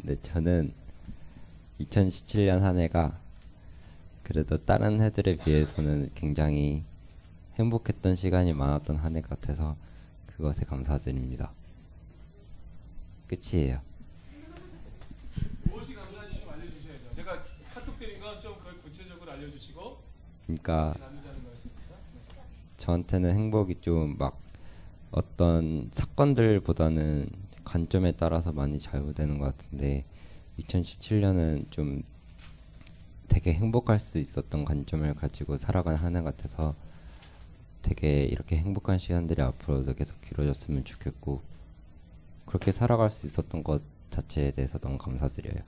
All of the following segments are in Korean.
근데 저는 2017년 한 해가 그래도 다른 해들에 비해서는 굉장히 행복했던 시간이 많았던 한 해 같아서 그것에 감사드립니다. 끝이에요. 무엇이 감사한지 좀 알려주셔야죠. 제가 카톡 드린 건좀 그걸 구체적으로 알려주시고 그러니까. 네. 저한테는 행복이 좀 막 어떤 사건들보다는 관점에 따라서 많이 좌우되는 것 같은데 2017년은 좀 되게 행복할 수 있었던 관점을 가지고 살아간 한 해 같아서 되게 이렇게 행복한 시간들이 앞으로도 계속 길어졌으면 좋겠고 그렇게 살아갈 수 있었던 것 자체에 대해서 너무 감사드려요.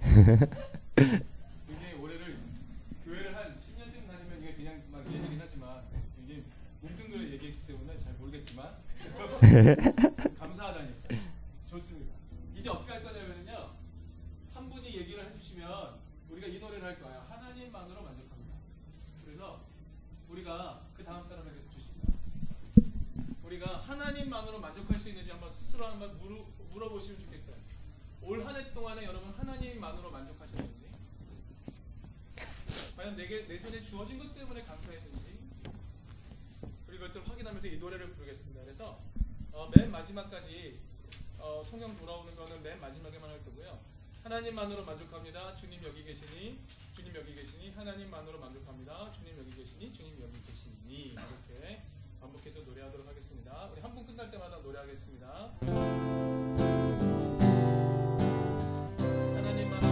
굉장히 올해를 교회를 한 10년쯤 다니면 이게 그냥 막 얘기긴 하지만 굉장히 뭉뚱그려 얘기했기 때문에 잘 모르겠지만 감사하다니 좋습니다. 이제 어떻게 할 거냐면요 한 분이 얘기를 해주시면 우리가 이 노래를 할 거예요. 하나님만으로 만족합니다. 그래서 우리가 그 다음 사람에게 주십니다. 우리가 하나님만으로 만족할 수 있는지 한번 스스로 한번 물어, 물어보시면 좋겠어요. 올 한 해 동안에 여러분 하나님만으로 만족하셨는지 과연 내게 내 손에 주어진 것 때문에 감사했는지 그리고 그것을 확인하면서 이 노래를 부르겠습니다. 그래서 어, 맨 마지막까지 어, 성경 돌아오는 거는 맨 마지막에만 할 거고요. 하나님만으로 만족합니다. 주님 여기 계시니 주님 여기 계시니 하나님만으로 만족합니다. 주님 여기 계시니 주님 여기 계시니 이렇게 반복해서 노래하도록 하겠습니다. 우리 한 분 끝날 때마다 노래하겠습니다. 하나님만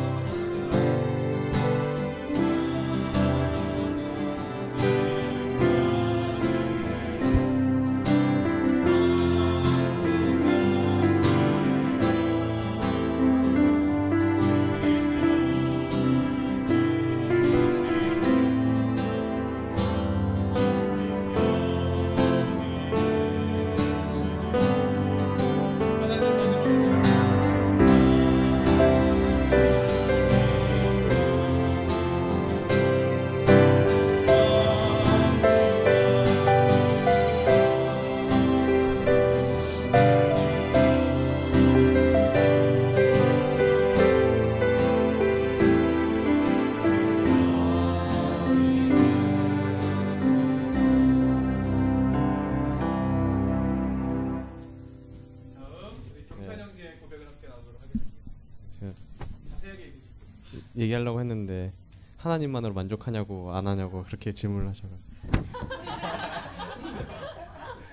얘기하려고 했는데 하나님만으로 만족하냐고 안 하냐고 그렇게 질문을 하셔서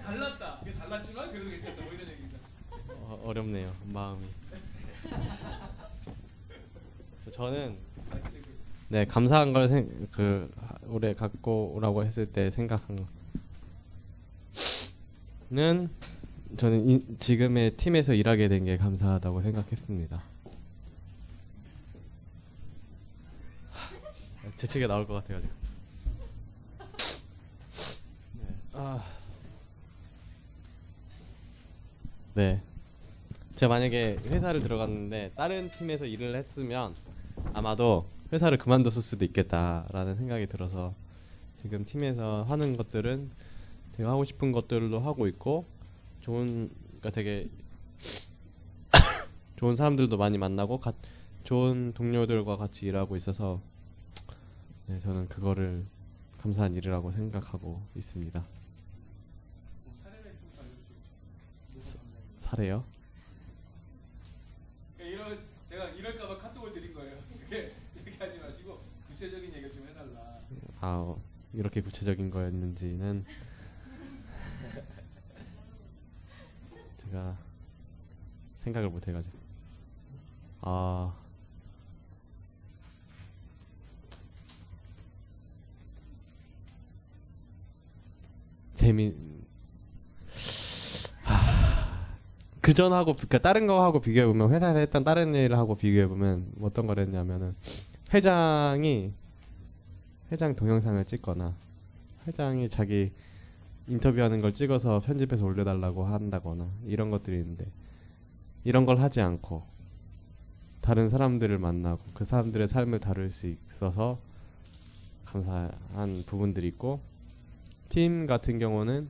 달랐다. 이게 달랐지만 그래도 괜찮다. 뭐 이런 얘기죠. 어, 어렵네요 마음이. 저는 네 감사한 걸 생, 그 올해 갖고 오라고 했을 때 생각한 거는 저는 이, 지금의 팀에서 일하게 된 게 감사하다고 생각했습니다. 재채기 나올 것 같아가지고. 네. 아. 네. 제가 만약에 회사를 들어갔는데 다른 팀에서 일을 했으면 아마도 회사를 그만뒀을 수도 있겠다라는 생각이 들어서 지금 팀에서 하는 것들은 제가 하고 싶은 것들도 하고 있고 좋은 그러니까 되게 좋은 사람들도 많이 만나고 가, 좋은 동료들과 같이 일하고 있어서 네, 저는 그거를 감사한 일이라고 생각하고 있습니다. 알려주시고. 사례요? 그러니까 이런 제가 이럴까봐 카톡을 드린 거예요. 그게 이렇게 하지 마시고 구체적인 얘기 좀 해달라. 아 어, 이렇게 구체적인 거였는지는 제가 생각을 못 해가지고 아 재미 그 전 하고 그러니까 다른 거 하고 비교해 보면 회사에서 했던 다른 일을 하고 비교해 보면 어떤 걸 했냐면은 회장이 회장 동영상을 찍거나 회장이 자기 인터뷰하는 걸 찍어서 편집해서 올려달라고 한다거나 이런 것들이 있는데 이런 걸 하지 않고 다른 사람들을 만나고 그 사람들의 삶을 다룰 수 있어서 감사한 부분들이 있고 팀 같은 경우는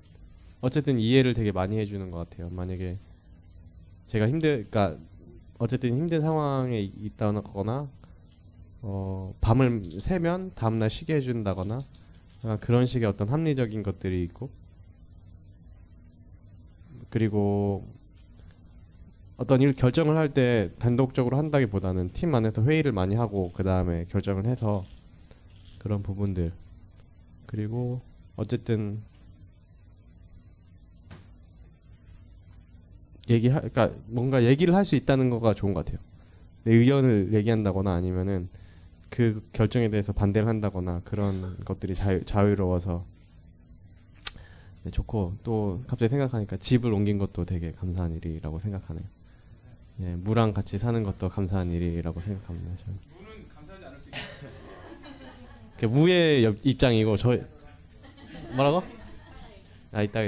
어쨌든 이해를 되게 많이 해주는 것 같아요. 만약에 제가 힘들 그러니까 어쨌든 힘든 상황에 있다거나 어 밤을 새면 다음날 쉬게 해준다거나 그런 식의 어떤 합리적인 것들이 있고 그리고 어떤 일 결정을 할 때 단독적으로 한다기보다는 팀 안에서 회의를 많이 하고 그 다음에 결정을 해서 그런 부분들 그리고 어쨌든 얘기하 그러니까 뭔가 얘기를 할 수 있다는 거가 좋은 것 같아요. 내 의견을 얘기한다거나 아니면은 그 결정에 대해서 반대를 한다거나 그런 것들이 자유, 자유로워서 네, 좋고 또 갑자기 생각하니까 집을 옮긴 것도 되게 감사한 일이라고 생각하네요. 예, 무랑 같이 사는 것도 감사한 일이라고 생각합니다. 저는. 무는 감사하지 않을 수 있어요. 그 무의 옆- 입장이고 저 뭐라고? 아 이따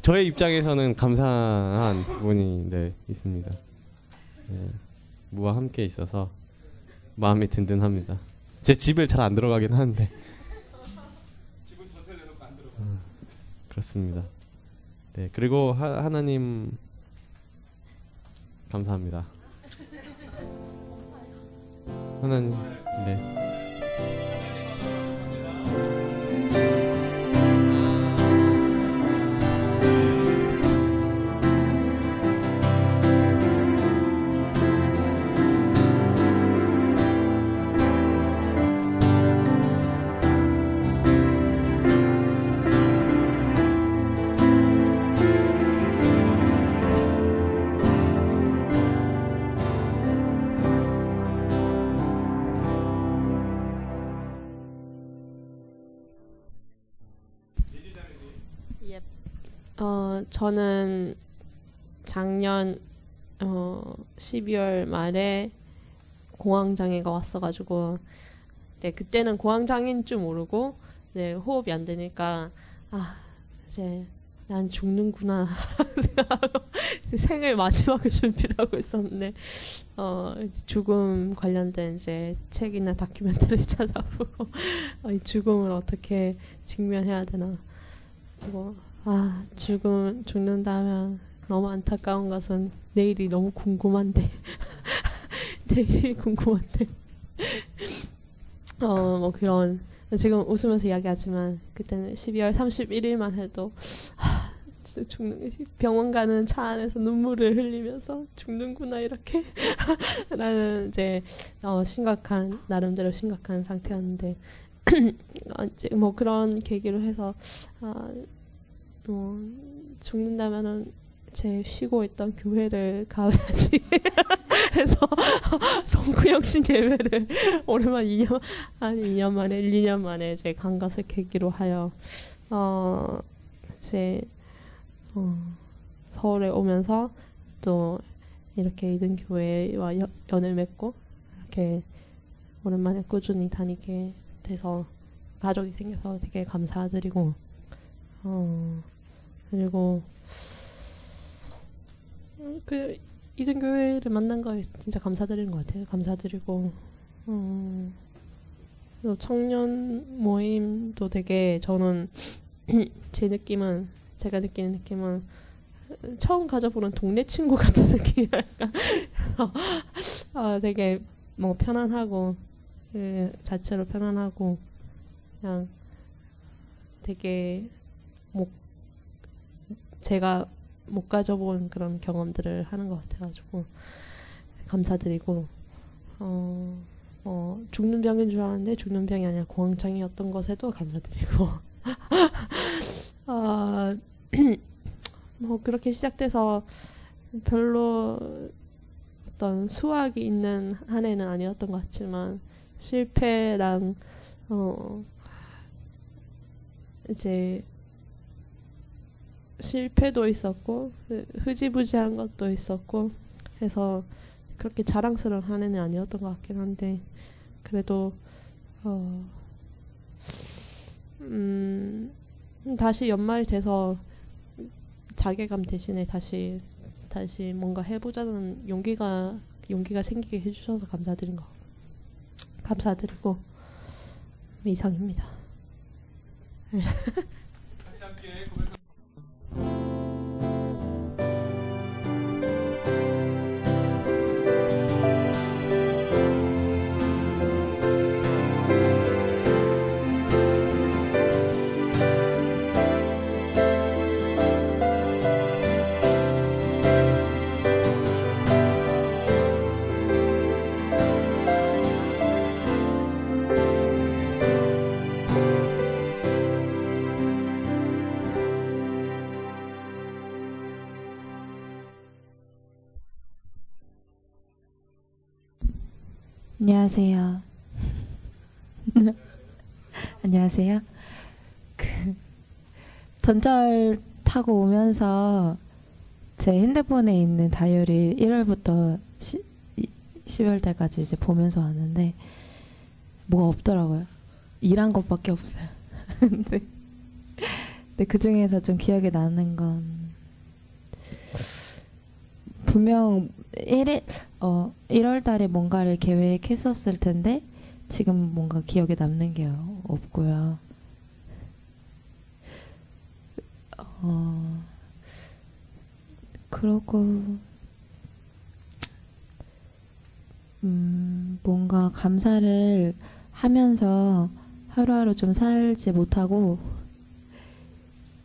저의 입장에서는 감사한 부분이 네, 있습니다. 예, 무와 함께 있어서 마음이 든든합니다. 제 집을 잘 안 들어가긴 하는데 집은 전세를 내놓고 안 들어가. 그렇습니다. 네 그리고 하, 하나님 감사합니다. 하나님 네. 어, 저는 작년 어, 12월 말에 공황장애가 왔어가지고 네, 그때는 공황장애인 줄 모르고 네, 호흡이 안 되니까 아 이제 난 죽는구나. 생을 마지막을 준비를 하고 있었는데 어, 죽음 관련된 이제 책이나 다큐멘터리를 찾아보고 어, 이 죽음을 어떻게 직면해야 되나. 그리고 아 죽음 죽는다면 너무 안타까운 것은 내일이 너무 궁금한데. 내일이 궁금한데. 어 뭐 그런 지금 웃으면서 이야기하지만 그때는 12월 31일만 해도 아, 죽는 병원 가는 차 안에서 눈물을 흘리면서 죽는구나 이렇게. 라는 이제 어, 심각한 나름대로 심각한 상태였는데. 어, 뭐 그런 계기로 해서 아, 뭐 죽는다면은 제 쉬고 있던 교회를 가야지. 해서 성구영신 예배를 오랜만 2년 아니 2년 만에 1, 2년 만에 제간 것을 계기로 하여 어제 어, 서울에 오면서 또 이렇게 이든 교회와 여- 연을 맺고 이렇게 오랜만에 꾸준히 다니게 돼서 가족이 생겨서 되게 감사드리고 어 그리고 음, 그 이든 교회를 만난 거에 진짜 감사드리는 것 같아요. 감사드리고 어, 또 청년 모임도 되게 저는 제 느낌은 제가 느끼는 느낌은 처음 가져보는 동네 친구 같은 느낌이랄까. 아, 되게 뭐 편안하고 그 자체로 편안하고 그냥 되게 못 제가 못 가져본 그런 경험들을 하는 것 같아가지고 감사드리고 어, 어 죽는 병인 줄 알았는데 죽는 병이 아니라 공황장애였던 것에도 감사드리고. 아, 뭐 그렇게 시작돼서 별로 어떤 수학이 있는 한 해는 아니었던 것 같지만 실패랑 어 이제 실패도 있었고 흐- 흐지부지한 것도 있었고 해서 그렇게 자랑스러운 한 해는 아니었던 것 같긴 한데 그래도 어, 음, 다시 연말 돼서 자괴감 대신에 다시 다시 뭔가 해보자는 용기가 용기가 생기게 해주셔서 감사드린 거 감사드리고 이상입니다. 안녕하세요. 안녕하세요. 그 전철 타고 오면서 제 핸드폰에 있는 다이어리 1월부터 10월 달까지 이제 보면서 왔는데 뭐가 없더라고요. 일한 것밖에 없어요. 근데, 근데 그 중에서 좀 기억에 나는 건 분명 1일 어 1월 달에 뭔가를 계획했었을 텐데 지금 뭔가 기억에 남는 게 없고요. 어 그러고 음 뭔가 감사를 하면서 하루하루 좀 살지 못하고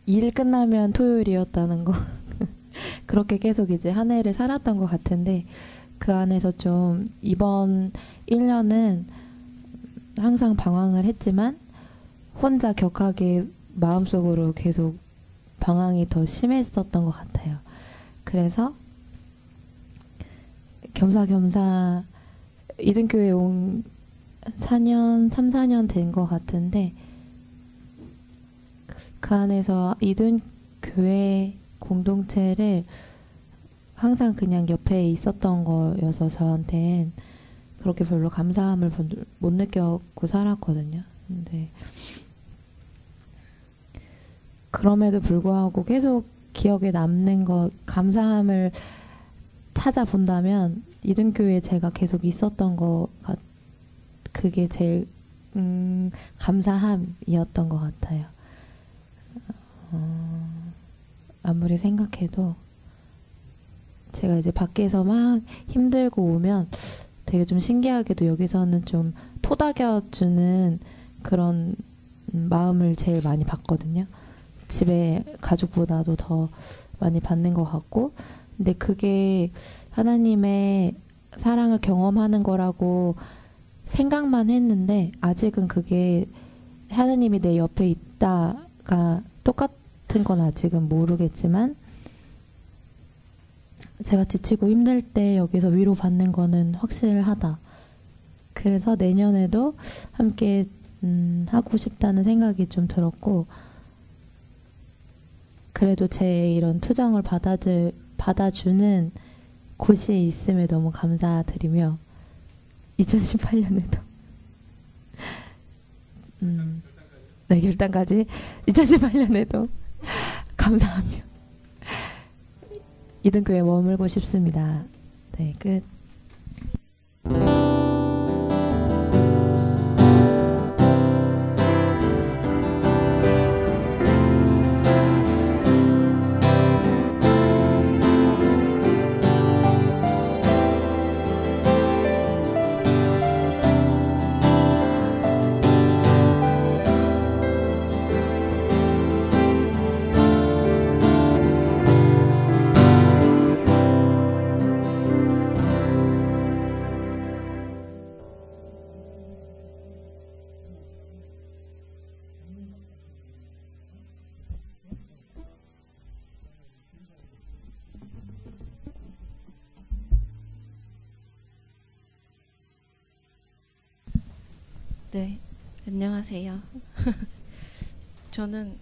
일 끝나면 토요일이었다는 거 그렇게 계속 이제 한 해를 살았던 것 같은데 그 안에서 좀 이번 1년은 항상 방황을 했지만 혼자 격하게 마음속으로 계속 방황이 더 심했었던 것 같아요. 그래서 겸사겸사 이등교회 온 4년, 3, 4년 된 것 같은데 그 안에서 이등교회 공동체를 항상 그냥 옆에 있었던 거여서 저한텐 그렇게 별로 감사함을 못 느꼈고 살았거든요. 근데 그럼에도 불구하고 계속 기억에 남는 것, 감사함을 찾아본다면 이등교회에 제가 계속 있었던 거가 그게 제일 음, 감사함이었던 것 같아요. 어, 아무리 생각해도 제가 이제 밖에서 막 힘들고 오면 되게 좀 신기하게도 여기서는 좀 토닥여주는 그런 음, 마음을 제일 많이 받거든요. 집에 가족보다도 더 많이 받는 것 같고, 근데 그게 하나님의 사랑을 경험하는 거라고 생각만 했는데, 아직은 그게 하나님이 내 옆에 있다가 똑같 은 건 아직은 모르겠지만, 제가 지치고 힘들 때 여기서 위로받는 거는 확실하다. 그래서 내년에도 함께 음, 하고 싶다는 생각이 좀 들었고, 그래도 제 이런 투정을 받아들, 받아주는 곳이 있음에 너무 감사드리며, 2018년에도, 음, 네, 결단까지 2018년에도 감사하며, 이등교에 머물고 싶습니다. 네, 끝. 네, 안녕하세요. 저는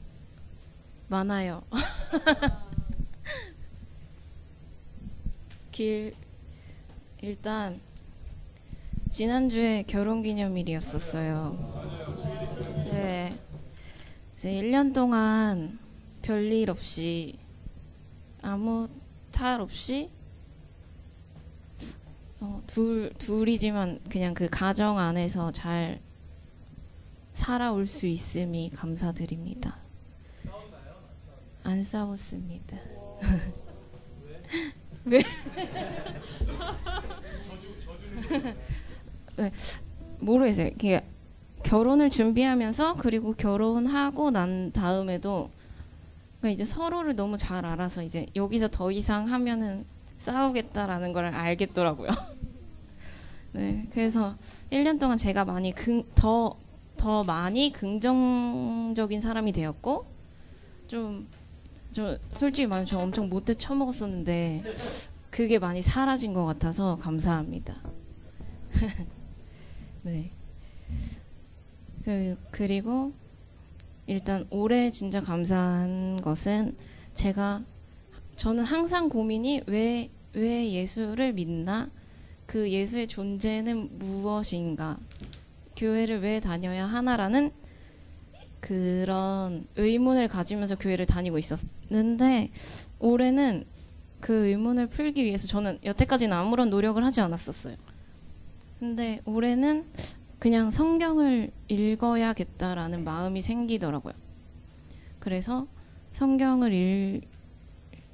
많아요. 길 일단 지난주에 결혼기념일이었었어요. 네. 이제 1년 동안 별일 없이 아무 탈 없이 어, 둘 둘이지만 그냥 그 가정 안에서 잘 살아올 수 있음이 감사드립니다. 안 싸웠습니다. 왜? 네, 모르겠어요. 결혼을 준비하면서 그리고 결혼하고 난 다음에도 그러니까 이제 서로를 너무 잘 알아서 이제 여기서 더 이상 하면은 싸우겠다라는 걸 알겠더라고요. 네, 그래서 1년 동안 제가 많이 긍, 더, 더 많이 긍정적인 사람이 되었고, 좀, 저 솔직히 말하면 저 엄청 못돼 처먹었었는데, 그게 많이 사라진 것 같아서 감사합니다. 네. 그, 그리고 일단 올해 진짜 감사한 것은 제가 저는 항상 고민이 왜, 왜 예수를 믿나? 그 예수의 존재는 무엇인가? 교회를 왜 다녀야 하나라는 그런 의문을 가지면서 교회를 다니고 있었는데 올해는 그 의문을 풀기 위해서 저는 여태까지는 아무런 노력을 하지 않았었어요. 근데 올해는 그냥 성경을 읽어야겠다라는 마음이 생기더라고요. 그래서 성경을 읽,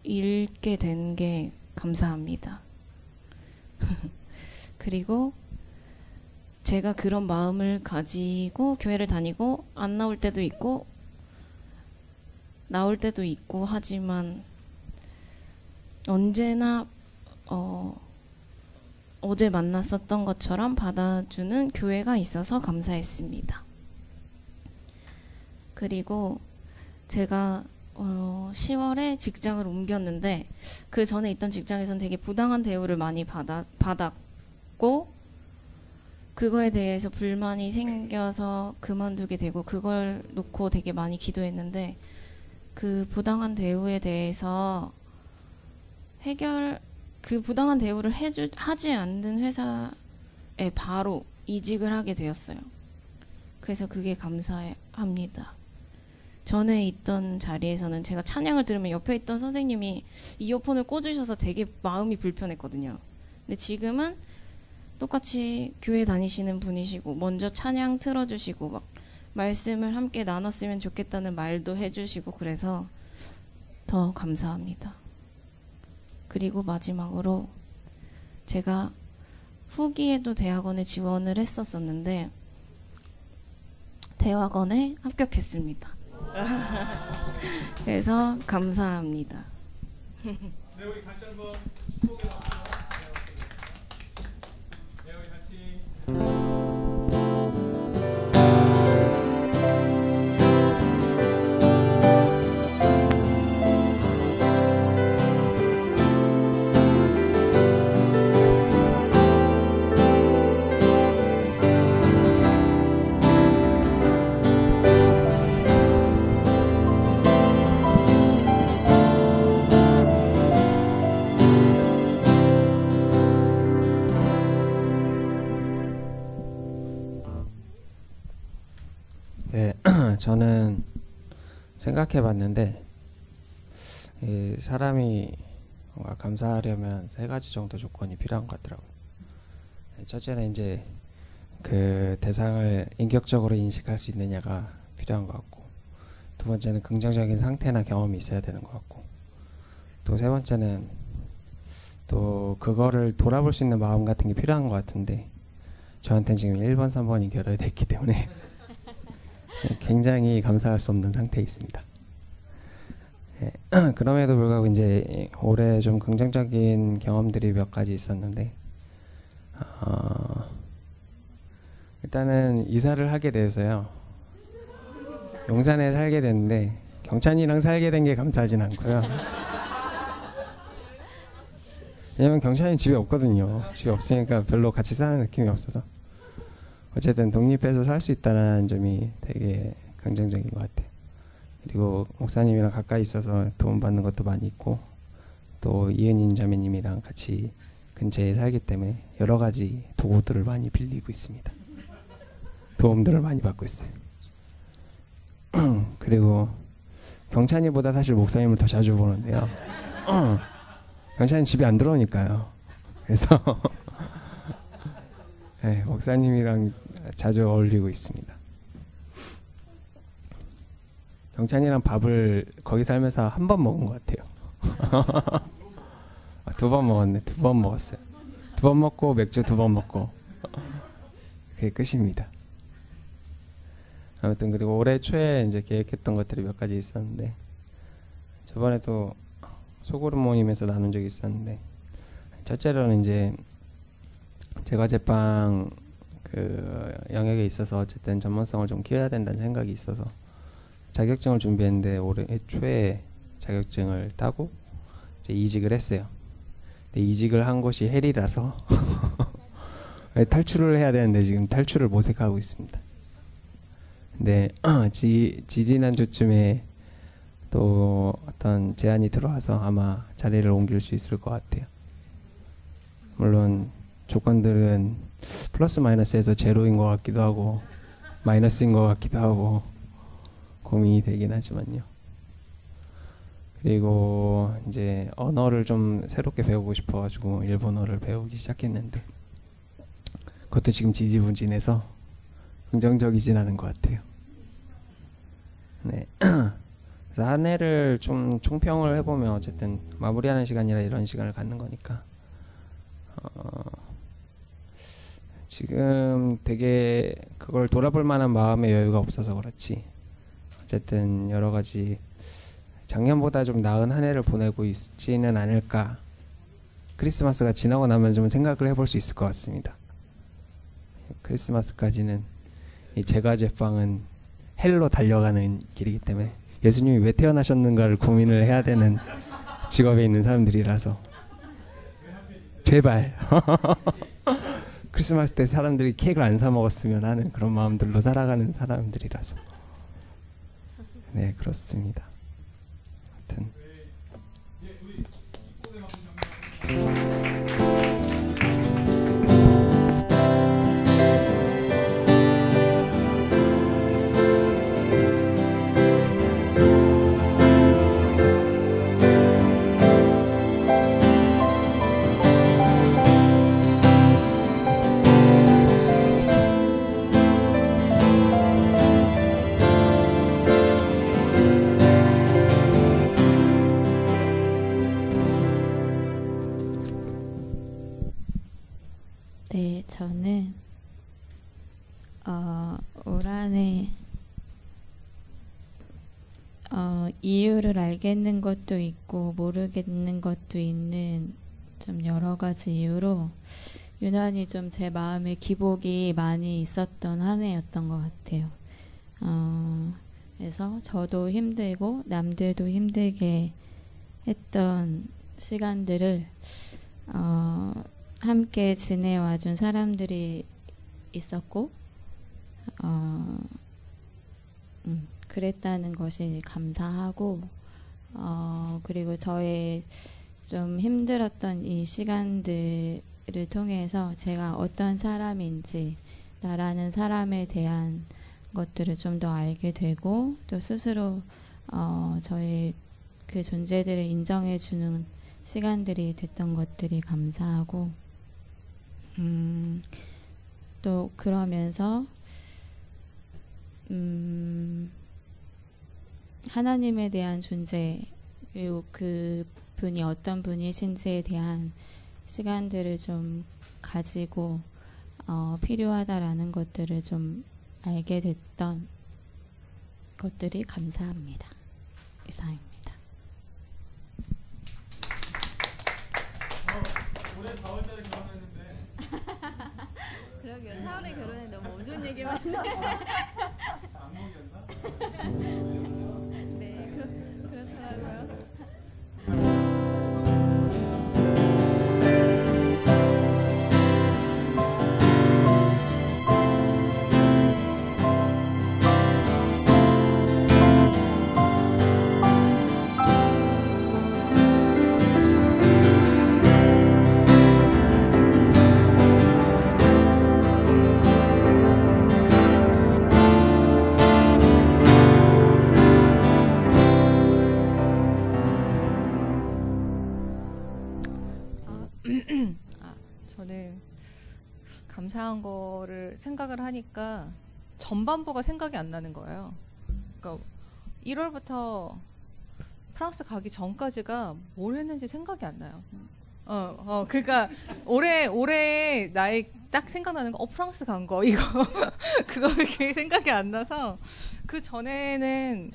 읽게 된 게 감사합니다. 그리고 제가 그런 마음을 가지고 교회를 다니고 안 나올 때도 있고 나올 때도 있고 하지만 언제나 어, 어제 만났었던 것처럼 받아주는 교회가 있어서 감사했습니다. 그리고 제가 어, 10월에 직장을 옮겼는데 그 전에 있던 직장에서는 되게 부당한 대우를 많이 받아, 받았고 그거에 대해서 불만이 생겨서 그만두게 되고 그걸 놓고 되게 많이 기도했는데 그 부당한 대우에 대해서 해결 그 부당한 대우를 해주 하지 않는 회사에 바로 이직을 하게 되었어요. 그래서 그게 감사합니다. 전에 있던 자리에서는 제가 찬양을 들으면 옆에 있던 선생님이 이어폰을 꽂으셔서 되게 마음이 불편했거든요. 근데 지금은 똑같이 교회 다니시는 분이시고 먼저 찬양 틀어주시고 막 말씀을 함께 나눴으면 좋겠다는 말도 해주시고 그래서 더 감사합니다. 그리고 마지막으로 제가 후기에도 대학원에 지원을 했었었는데 대학원에 합격했습니다. 그래서 감사합니다. 네, 우리 다시 한번 소개 네, 같이 저는 생각해 봤는데, 이 사람이 뭔가 감사하려면 세 가지 정도 조건이 필요한 것 같더라고요. 첫째는 이제 그 대상을 인격적으로 인식할 수 있느냐가 필요한 것 같고, 두 번째는 긍정적인 상태나 경험이 있어야 되는 것 같고, 또 세 번째는 또 그거를 돌아볼 수 있는 마음 같은 게 필요한 것 같은데, 저한테는 지금 1번, 3번이 결여됐기 때문에 굉장히 감사할 수 없는 상태에 있습니다. 예, 그럼에도 불구하고 이제 올해 좀 긍정적인 경험들이 몇 가지 있었는데 어, 일단은 이사를 하게 돼서요. 용산에 살게 됐는데 경찬이랑 살게 된 게 감사하진 않고요. 왜냐면 경찬이 집에 없거든요. 집에 없으니까 별로 같이 사는 느낌이 없어서 어쨌든 독립해서 살 수 있다는 점이 되게 긍정적인 것 같아요. 그리고 목사님이랑 가까이 있어서 도움 받는 것도 많이 있고 또 이은인 자매님이랑 같이 근처에 살기 때문에 여러 가지 도구들을 많이 빌리고 있습니다. 도움들을 많이 받고 있어요. 그리고 경찬이보다 사실 목사님을 더 자주 보는데요. 경찬이 집에 안 들어오니까요. 그래서 네, 목사님이랑 자주 어울리고 있습니다. 경찬이랑 밥을 거기 살면서 한 번 먹은 것 같아요. 두번 먹었네. 두 번 먹었어요. 두 번 먹고 맥주 두 번 먹고 그게 끝입니다. 아무튼 그리고 올해 초에 이제 계획했던 것들이 몇 가지 있었는데 저번에도 소그룹 모임에서 나눈 적이 있었는데 첫째로는 이제 제과 제빵 그 영역에 있어서 어쨌든 전문성을 좀 키워야 된다는 생각이 있어서 자격증을 준비했는데 올해 초에 자격증을 따고 이제 이직을 했어요. 근데 이직을 한 곳이 헬이라서 탈출을 해야 되는데 지금 탈출을 모색하고 있습니다. 근데 지, 지지난 주쯤에 또 어떤 제안이 들어와서 아마 자리를 옮길 수 있을 것 같아요. 물론 조건들은 플러스 마이너스에서 제로인 것 같기도 하고 마이너스인 것 같기도 하고 고민이 되긴 하지만요. 그리고 이제 언어를 좀 새롭게 배우고 싶어가지고 일본어를 배우기 시작했는데 그것도 지금 지지부진해서 긍정적이진 않은 것 같아요. 네. 그래서 한 해를 좀 총평을 해보면 어쨌든 마무리하는 시간이라 이런 시간을 갖는 거니까 어, 지금 되게 그걸 돌아볼 만한 마음의 여유가 없어서 그렇지. 어쨌든 여러 가지 작년보다 좀 나은 한 해를 보내고 있지는 않을까. 크리스마스가 지나고 나면 좀 생각을 해볼 수 있을 것 같습니다. 크리스마스까지는 이 제과 제빵은 hell로 달려가는 길이기 때문에 예수님이 왜 태어나셨는가를 고민을 해야 되는 직업에 있는 사람들이라서. 제발 크리스마스 때 사람들이 케이크를 안 사 먹었으면 하는 그런 마음들로 살아가는 사람들이라서 네 그렇습니다. 알겠는 것도 있고 모르겠는 것도 있는 좀 여러 가지 이유로 유난히 좀 제 마음에 기복이 많이 있었던 한 해였던 것 같아요. 어, 그래서 저도 힘들고 남들도 힘들게 했던 시간들을 어, 함께 지내와 준 사람들이 있었고, 어, 음, 그랬다는 것이 감사하고, 어, 그리고 저의 좀 힘들었던 이 시간들을 통해서 제가 어떤 사람인지, 나라는 사람에 대한 것들을 좀 더 알게 되고, 또 스스로, 어, 저의 그 존재들을 인정해 주는 시간들이 됐던 것들이 감사하고, 음, 또 그러면서 음, 하나님에 대한 존재 그리고 그 분이 어떤 분이신지에 대한 시간들을 좀 가지고 어, 필요하다라는 것들을 좀 알게 됐던 것들이 감사합니다. 이상입니다. 올해 4월달에 결혼했는데 그러게요. 4월에 결혼했는데 너무 어두운 얘기만 안목이었나? 생각을 하니까 전반부가 생각이 안 나는 거예요. 그러니까 1월부터 프랑스 가기 전까지가 뭘 했는지 생각이 안 나요. 어, 어, 그러니까 올해 올해 나의 딱 생각나는 거, 어 프랑스 간 거 이거 그거밖에 생각이 안 나서 그 전에는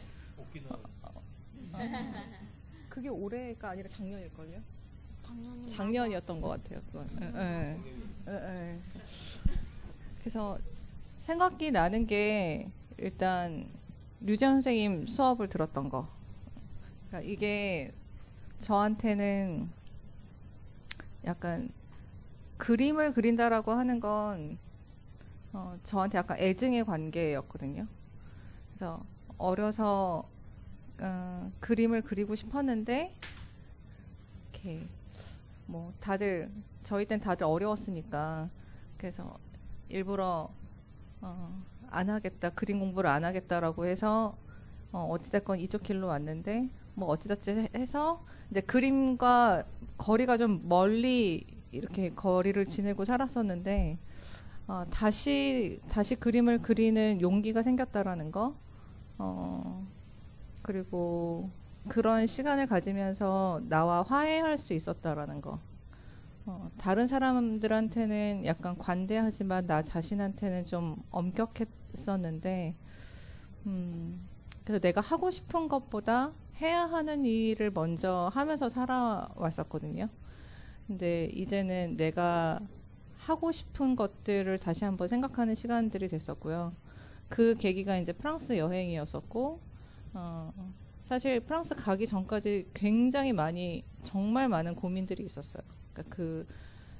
그게 올해가 아니라 작년일걸요? 작년이었던 것 같아요. 그건. 예, 예. 예, 예. 그래서 생각이 나는 게 일단 류재 선생님 수업을 들었던 거. 그러니까 이게 저한테는 약간 그림을 그린다라고 하는 건 어, 저한테 약간 애증의 관계였거든요. 그래서 어려서 어, 그림을 그리고 싶었는데 이렇게 뭐 다들 저희 땐 다들 어려웠으니까 그래서 일부러 어, 안 하겠다 그림 공부를 안 하겠다라고 해서 어, 어찌됐건 이쪽 길로 왔는데 뭐 어찌됐지 해서 이제 그림과 거리가 좀 멀리 이렇게 거리를 지내고 살았었는데 어, 다시 다시 그림을 그리는 용기가 생겼다라는 거 어, 그리고 그런 시간을 가지면서 나와 화해할 수 있었다라는 거 어, 다른 사람들한테는 약간 관대하지만 나 자신한테는 좀 엄격했었는데 음, 그래서 내가 하고 싶은 것보다 해야 하는 일을 먼저 하면서 살아왔었거든요. 근데 이제는 내가 하고 싶은 것들을 다시 한번 생각하는 시간들이 됐었고요. 그 계기가 이제 프랑스 여행이었었고, 어, 사실 프랑스 가기 전까지 굉장히 많이, 정말 많은 고민들이 있었어요. 그러니까 그,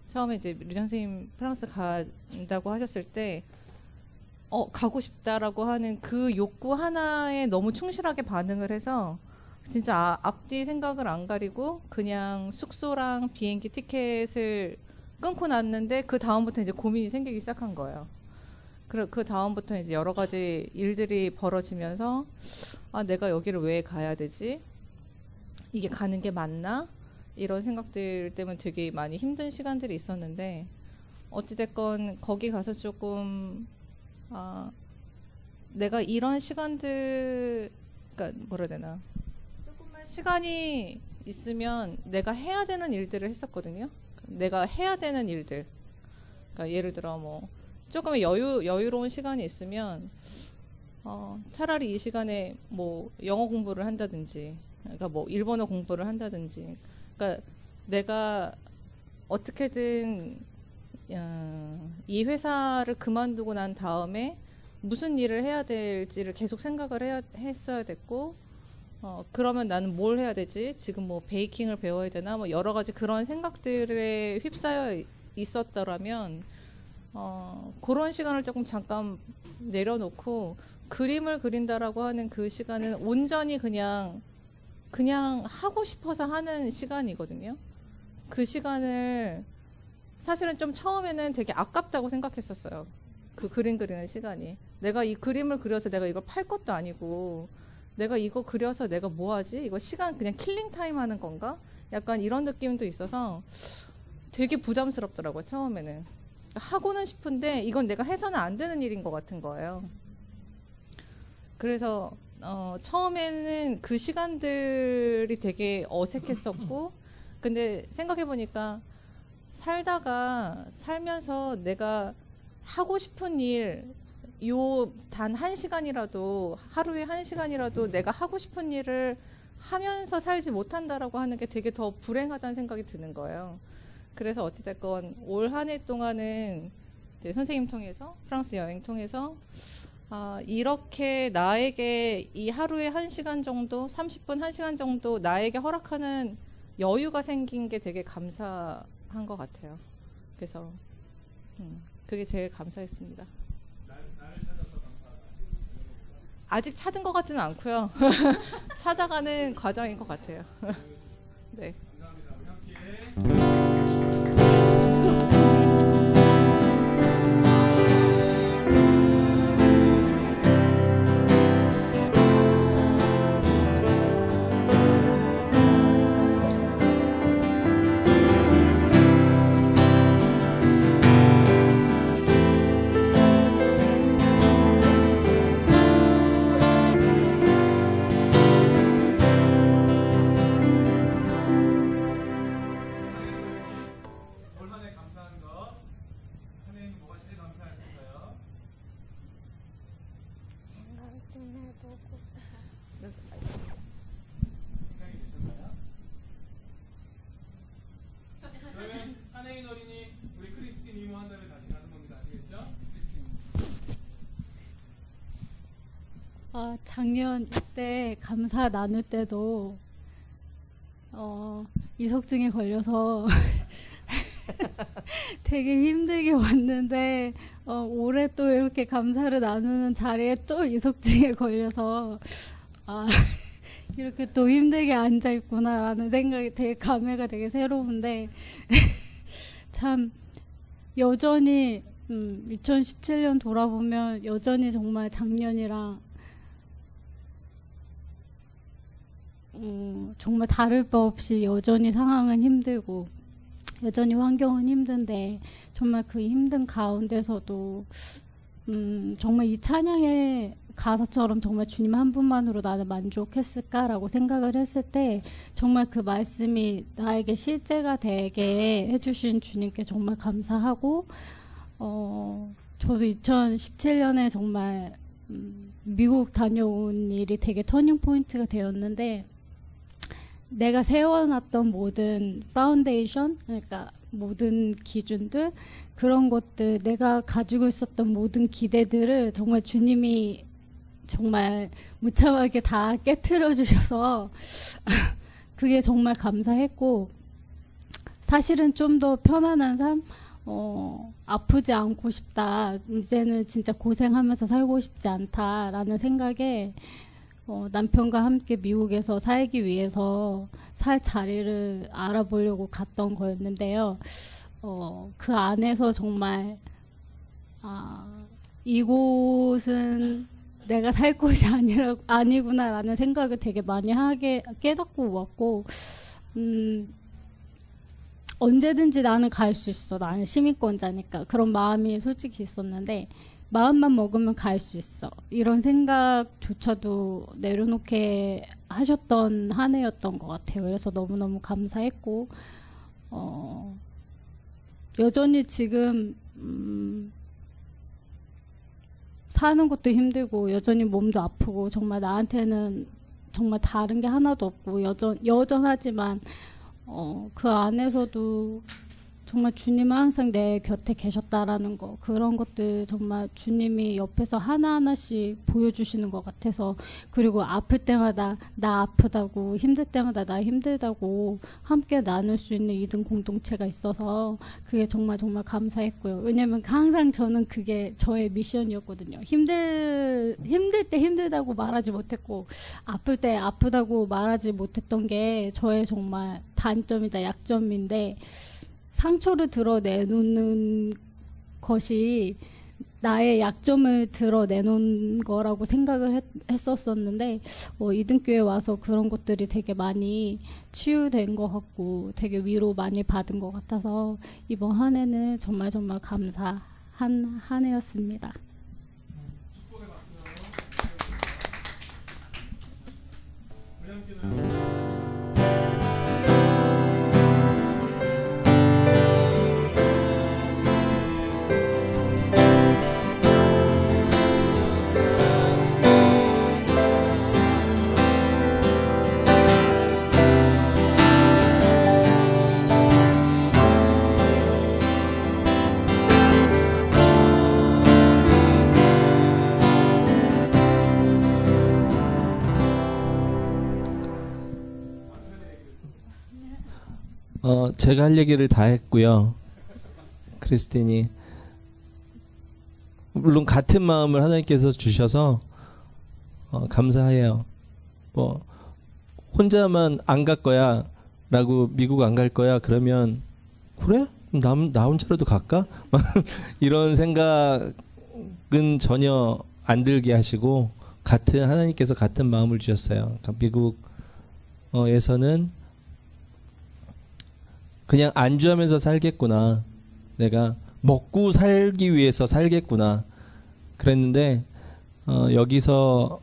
처음에 이제 류 선생님 프랑스 간다고 하셨을 때, 어, 가고 싶다라고 하는 그 욕구 하나에 너무 충실하게 반응을 해서 진짜 아- 앞뒤 생각을 안 가리고 그냥 숙소랑 비행기 티켓을 끊고 났는데 그 다음부터 이제 고민이 생기기 시작한 거예요. 그, 그 다음부터 이제 여러 가지 일들이 벌어지면서 아, 내가 여기를 왜 가야 되지? 이게 가는 게 맞나? 이런 생각들 때문에 되게 많이 힘든 시간들이 있었는데 어찌됐건 거기 가서 조금 아, 내가 이런 시간들, 그러니까 뭐라 해야 되나. 조금만 시간이 있으면 내가 해야 되는 일들을 했었거든요. 내가 해야 되는 일들. 그러니까 예를 들어 뭐, 조금 여유, 여유로운 시간이 있으면, 어, 차라리 이 시간에 뭐, 영어 공부를 한다든지, 그러니까 뭐, 일본어 공부를 한다든지, 그러니까 내가 어떻게든 어, 이 회사를 그만두고 난 다음에 무슨 일을 해야 될지를 계속 생각을 해야, 했어야 됐고, 어, 그러면 나는 뭘 해야 되지? 지금 뭐 베이킹을 배워야 되나? 뭐 여러 가지 그런 생각들에 휩싸여 있었더라면, 어, 그런 시간을 조금 잠깐 내려놓고 그림을 그린다라고 하는 그 시간은 온전히 그냥, 그냥 하고 싶어서 하는 시간이거든요. 그 시간을 사실은 좀 처음에는 되게 아깝다고 생각했었어요. 그 그림 그리는 시간이. 내가 이 그림을 그려서 내가 이걸 팔 것도 아니고, 내가 이거 그려서 내가 뭐 하지? 이거 시간 그냥 killing time 하는 건가? 약간 이런 느낌도 있어서 되게 부담스럽더라고요, 처음에는. 하고는 싶은데 이건 내가 해서는 안 되는 일인 것 같은 거예요. 그래서, 어, 처음에는 그 시간들이 되게 어색했었고, 근데 생각해보니까 살다가 살면서 내가 하고 싶은 일, 요 단 한 시간이라도 하루에 한 시간이라도 내가 하고 싶은 일을 하면서 살지 못한다라고 하는 게 되게 더 불행하다는 생각이 드는 거예요. 그래서 어찌됐건 올 한 해 동안은 이제 선생님 통해서 프랑스 여행 통해서 아, 이렇게 나에게 이 하루에 한 시간 정도, 30분 한 시간 정도 나에게 허락하는 여유가 생긴 게 되게 감사한 것 같아요. 그래서 음, 그게 제일 감사했습니다. 아직 찾은 것 같지는 않고요. 찾아가는 과정인 것 같아요. 네. 올 아, 작년 이때 감사 나눌 때도 어, 이석증에 걸려서 되게 힘들게 왔는데 어, 올해 또 이렇게 감사를 나누는 자리에 또 이석증에 걸려서 아 이렇게 또 힘들게 앉아 있구나라는 생각이 되게 감회가 되게 새로운데 참 여전히 음, 2017년 돌아보면 여전히 정말 작년이랑 음, 정말 다를 바 없이 여전히 상황은 힘들고 여전히 환경은 힘든데 정말 그 힘든 가운데서도 음, 정말 이 찬양의 가사처럼 정말 주님 한 분만으로 나는 만족했을까라고 생각을 했을 때 정말 그 말씀이 나에게 실제가 되게 해주신 주님께 정말 감사하고 어, 저도 2017년에 정말 음, 미국 다녀온 일이 되게 터닝 포인트가 되었는데 내가 세워놨던 모든 파운데이션, 그러니까 모든 기준들, 그런 것들, 내가 가지고 있었던 모든 기대들을 정말 주님이 정말 무참하게 다 깨트려 주셔서 그게 정말 감사했고, 사실은 좀 더 편안한 삶, 어, 아프지 않고 싶다. 이제는 진짜 고생하면서 살고 싶지 않다라는 생각에 어, 남편과 함께 미국에서 살기 위해서 살 자리를 알아보려고 갔던 거였는데요. 어, 그 안에서 정말 아, 이곳은 내가 살 곳이 아니라 아니구나라는 생각을 되게 많이 하게 깨닫고 왔고 음, 언제든지 나는 갈 수 있어. 나는 시민권자니까 그런 마음이 솔직히 있었는데 마음만 먹으면 갈 수 있어. 이런 생각조차도 내려놓게 하셨던 한 해였던 것 같아요. 그래서 너무너무 감사했고, 어, 여전히 지금, 음, 사는 것도 힘들고, 여전히 몸도 아프고, 정말 나한테는 정말 다른 게 하나도 없고, 여전, 여전하지만, 어, 그 안에서도 정말 주님은 항상 내 곁에 계셨다라는 거 그런 것들 정말 주님이 옆에서 하나하나씩 보여주시는 것 같아서 그리고 아플 때마다 나 아프다고 힘들 때마다 나 힘들다고 함께 나눌 수 있는 이등 공동체가 있어서 그게 정말 정말 감사했고요. 왜냐면 항상 저는 그게 저의 미션이었거든요. 힘들 힘들 때 힘들다고 말하지 못했고 아플 때 아프다고 말하지 못했던 게 저의 정말 단점이자 약점인데 상처를 드러내놓는 것이 나의 약점을 드러내놓은 거라고 생각을 했, 했었었는데 어, 이등교회 와서 그런 것들이 되게 많이 치유된 것 같고 되게 위로 많이 받은 것 같아서 이번 한 해는 정말 정말 감사한 한 해였습니다. 어, 제가 할 얘기를 다 했고요. 크리스틴이 물론 같은 마음을 하나님께서 주셔서 어, 감사해요. 뭐 혼자만 안 갈 거야라고 미국 안 갈 거야 그러면 그래? 나, 나 혼자라도 갈까? 이런 생각은 전혀 안 들게 하시고 같은 하나님께서 같은 마음을 주셨어요. 그러니까 미국에서는 그냥 안주하면서 살겠구나. 내가 먹고 살기 위해서 살겠구나. 그랬는데 어, 여기서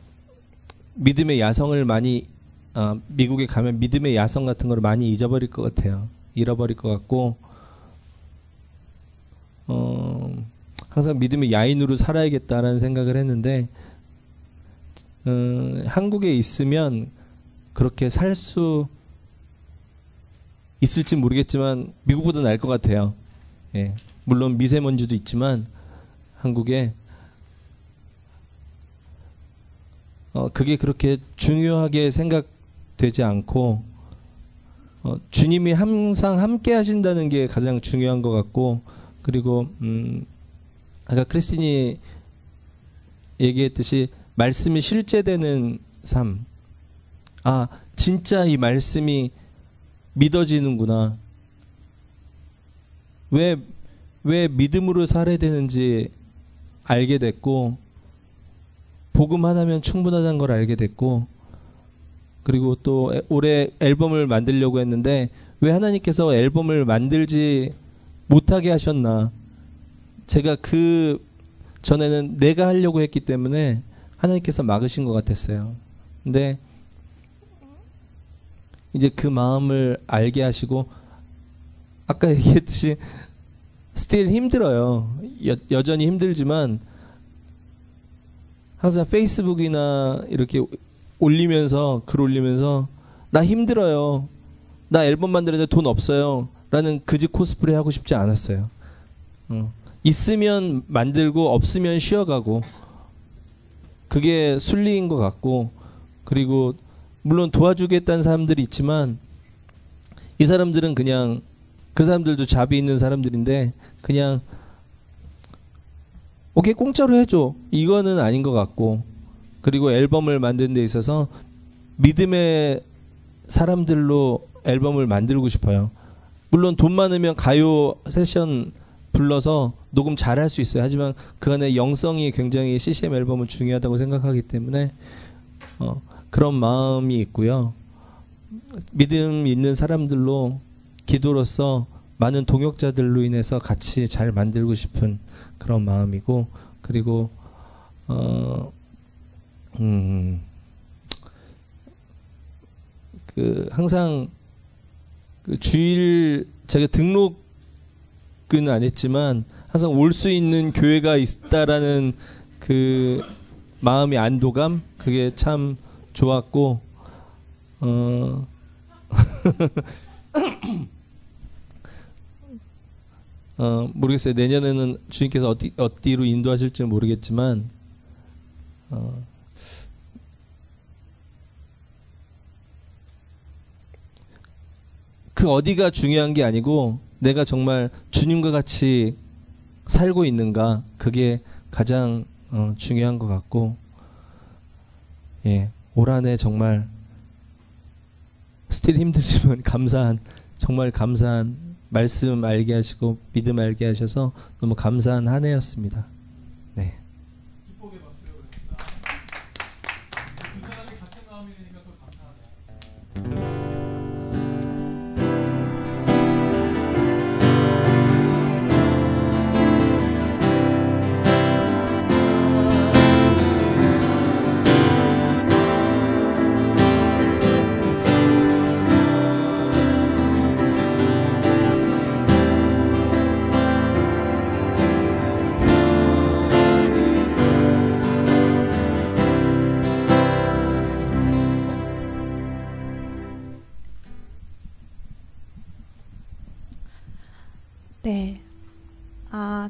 믿음의 야성을 많이 어, 미국에 가면 믿음의 야성 같은 걸 많이 잊어버릴 것 같아요. 잃어버릴 것 같고 어, 항상 믿음의 야인으로 살아야겠다라는 생각을 했는데 어, 한국에 있으면 그렇게 살수 있을지 모르겠지만 미국보다 나을 것 같아요. 예. 물론 미세먼지도 있지만 한국에 어, 그게 그렇게 중요하게 생각되지 않고 어, 주님이 항상 함께 하신다는 게 가장 중요한 것 같고 그리고 음 아까 크리스틴이 얘기했듯이 말씀이 실제되는 삶. 아, 진짜 이 말씀이 믿어지는구나. 왜, 왜 믿음으로 살아야 되는지 알게 됐고, 복음 하나면 충분하다는 걸 알게 됐고, 그리고 또 에- 올해 앨범을 만들려고 했는데, 왜 하나님께서 앨범을 만들지 못하게 하셨나. 제가 그 전에는 내가 하려고 했기 때문에 하나님께서 막으신 것 같았어요. 근데 이제 그 마음을 알게 하시고 아까 얘기했듯이 still 힘들어요. 여, 여전히 힘들지만 항상 페이스북이나 이렇게 올리면서 글 올리면서 나 힘들어요. 나 앨범 만들는데 돈 없어요. 라는 그지 코스프레 하고 싶지 않았어요. 어. 있으면 만들고 없으면 쉬어가고 그게 순리인 것 같고 그리고 물론 도와주겠다는 사람들이 있지만 이 사람들은 그냥 그 사람들도 잡이 있는 사람들인데 그냥 오케이 공짜로 해줘 이거는 아닌 것 같고 그리고 앨범을 만드는 데 있어서 믿음의 사람들로 앨범을 만들고 싶어요. 물론 돈 많으면 가요 세션 불러서 녹음 잘 할 수 있어요. 하지만 그 안에 영성이 굉장히 CCM 앨범은 중요하다고 생각하기 때문에 어, 그런 마음이 있고요. 믿음 있는 사람들로 기도로서 많은 동역자들로 인해서 같이 잘 만들고 싶은 그런 마음이고 그리고 어, 음, 그 항상 그 주일 제가 등록은 안 했지만 항상 올 수 있는 교회가 있다라는 그 마음의 안도감 그게 참 좋았고 어 어, 모르겠어요. 내년에는 주님께서 어디, 어디로 인도하실지 모르겠지만, 어, 그 어디가 중요한 게 아니고, 내가 정말 주님과 같이 살고 있는가, 그게 가장 어, 중요한 것 같고, 예, 올 한 해 정말 스틸 힘들지만 감사한, 정말 감사한 말씀 알게 하시고 믿음 알게 하셔서 너무 감사한 한 해였습니다.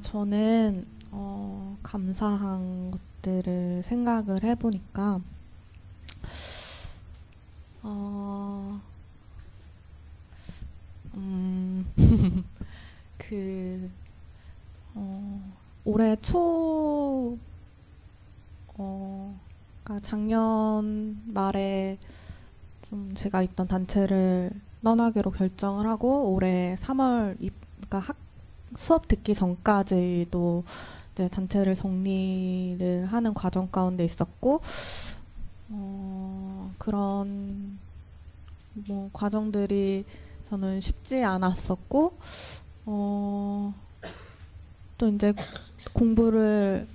저는, 어, 감사한 것들을 생각을 해보니까, 어, 음, 그, 어, 올해 초, 어, 그러니까 작년 말에 좀 제가 있던 단체를 떠나기로 결정을 하고 올해 3월 입, 그러니까 학, 수업 듣기 전까지도 이제 단체를 정리를 하는 과정 가운데 있었고 어, 그런 뭐 과정들이 저는 쉽지 않았었고 어, 또 이제 공부를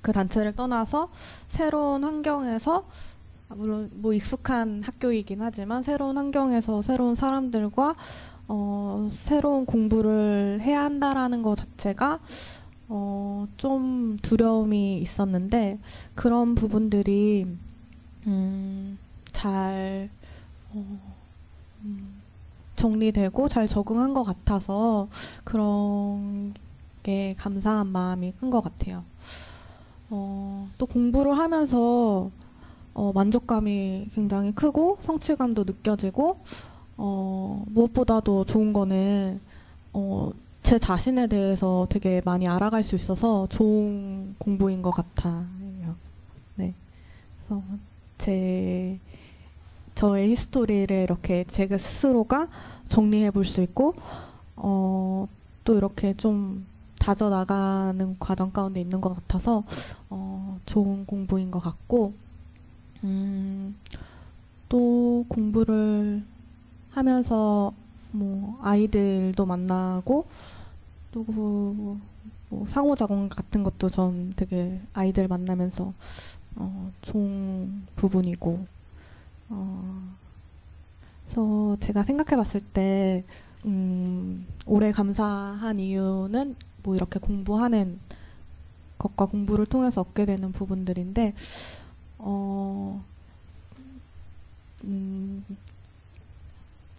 그 단체를 떠나서 새로운 환경에서 아, 물론 뭐 익숙한 학교이긴 하지만 새로운 환경에서 새로운 사람들과 어, 새로운 공부를 해야 한다라는 것 자체가 어, 좀 두려움이 있었는데 그런 부분들이 음, 잘 어, 음, 정리되고 잘 적응한 것 같아서 그런 게 감사한 마음이 큰 것 같아요. 어, 또 공부를 하면서 어, 만족감이 굉장히 크고 성취감도 느껴지고 어, 무엇보다도 좋은 거는 어, 제제 자신에 대해서 되게 많이 알아갈 수 있어서 좋은 공부인 것 같아요. 네. 그래서 제 저의 히스토리를 이렇게 제가 스스로가 정리해 볼 수 있고 어, 또 이렇게 좀 다져 나가는 과정 가운데 있는 것 같아서 어, 좋은 공부인 것 같고 음, 또 공부를 하면서 뭐 아이들도 만나고 또뭐 상호작용 같은 것도 전 되게 아이들 만나면서 어, 좋은 부분이고 어, 그래서 제가 생각해봤을 때 음, 올해 감사한 이유는 뭐 이렇게 공부하는 것과 공부를 통해서 얻게 되는 부분들인데 어, 음,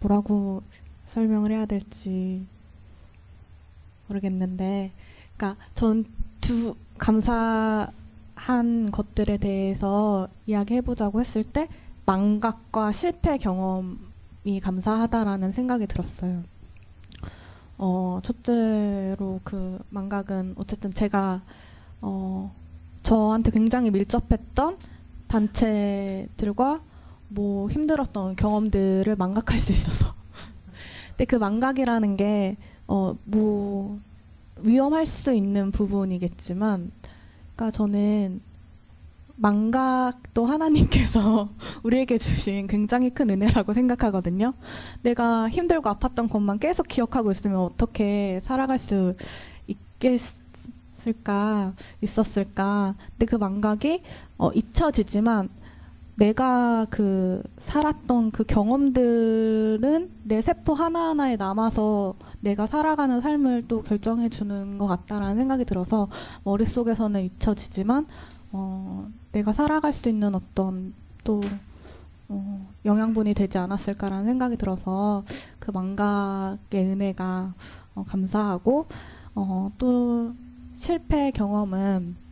뭐라고 설명을 해야 될지 모르겠는데, 그러니까 전 두 감사한 것들에 대해서 이야기해보자고 했을 때 망각과 실패 경험이 감사하다라는 생각이 들었어요. 어, 첫째로 그 망각은 어쨌든 제가 어, 저한테 굉장히 밀접했던 단체들과 뭐 힘들었던 경험들을 망각할 수 있어서. 근데 그 망각이라는 게, 어, 뭐, 위험할 수 있는 부분이겠지만, 그러니까 저는 망각도 하나님께서 우리에게 주신 굉장히 큰 은혜라고 생각하거든요. 내가 힘들고 아팠던 것만 계속 기억하고 있으면 어떻게 살아갈 수 있겠을까, 있었을까. 근데 그 망각이 어, 잊혀지지만 내가 그 살았던 그 경험들은 내 세포 하나하나에 남아서 내가 살아가는 삶을 또 결정해 주는 것 같다라는 생각이 들어서 머릿속에서는 잊혀지지만 어, 내가 살아갈 수 있는 어떤 또 어, 영양분이 되지 않았을까라는 생각이 들어서 그 망각의 은혜가 어, 감사하고 어, 또 실패 경험은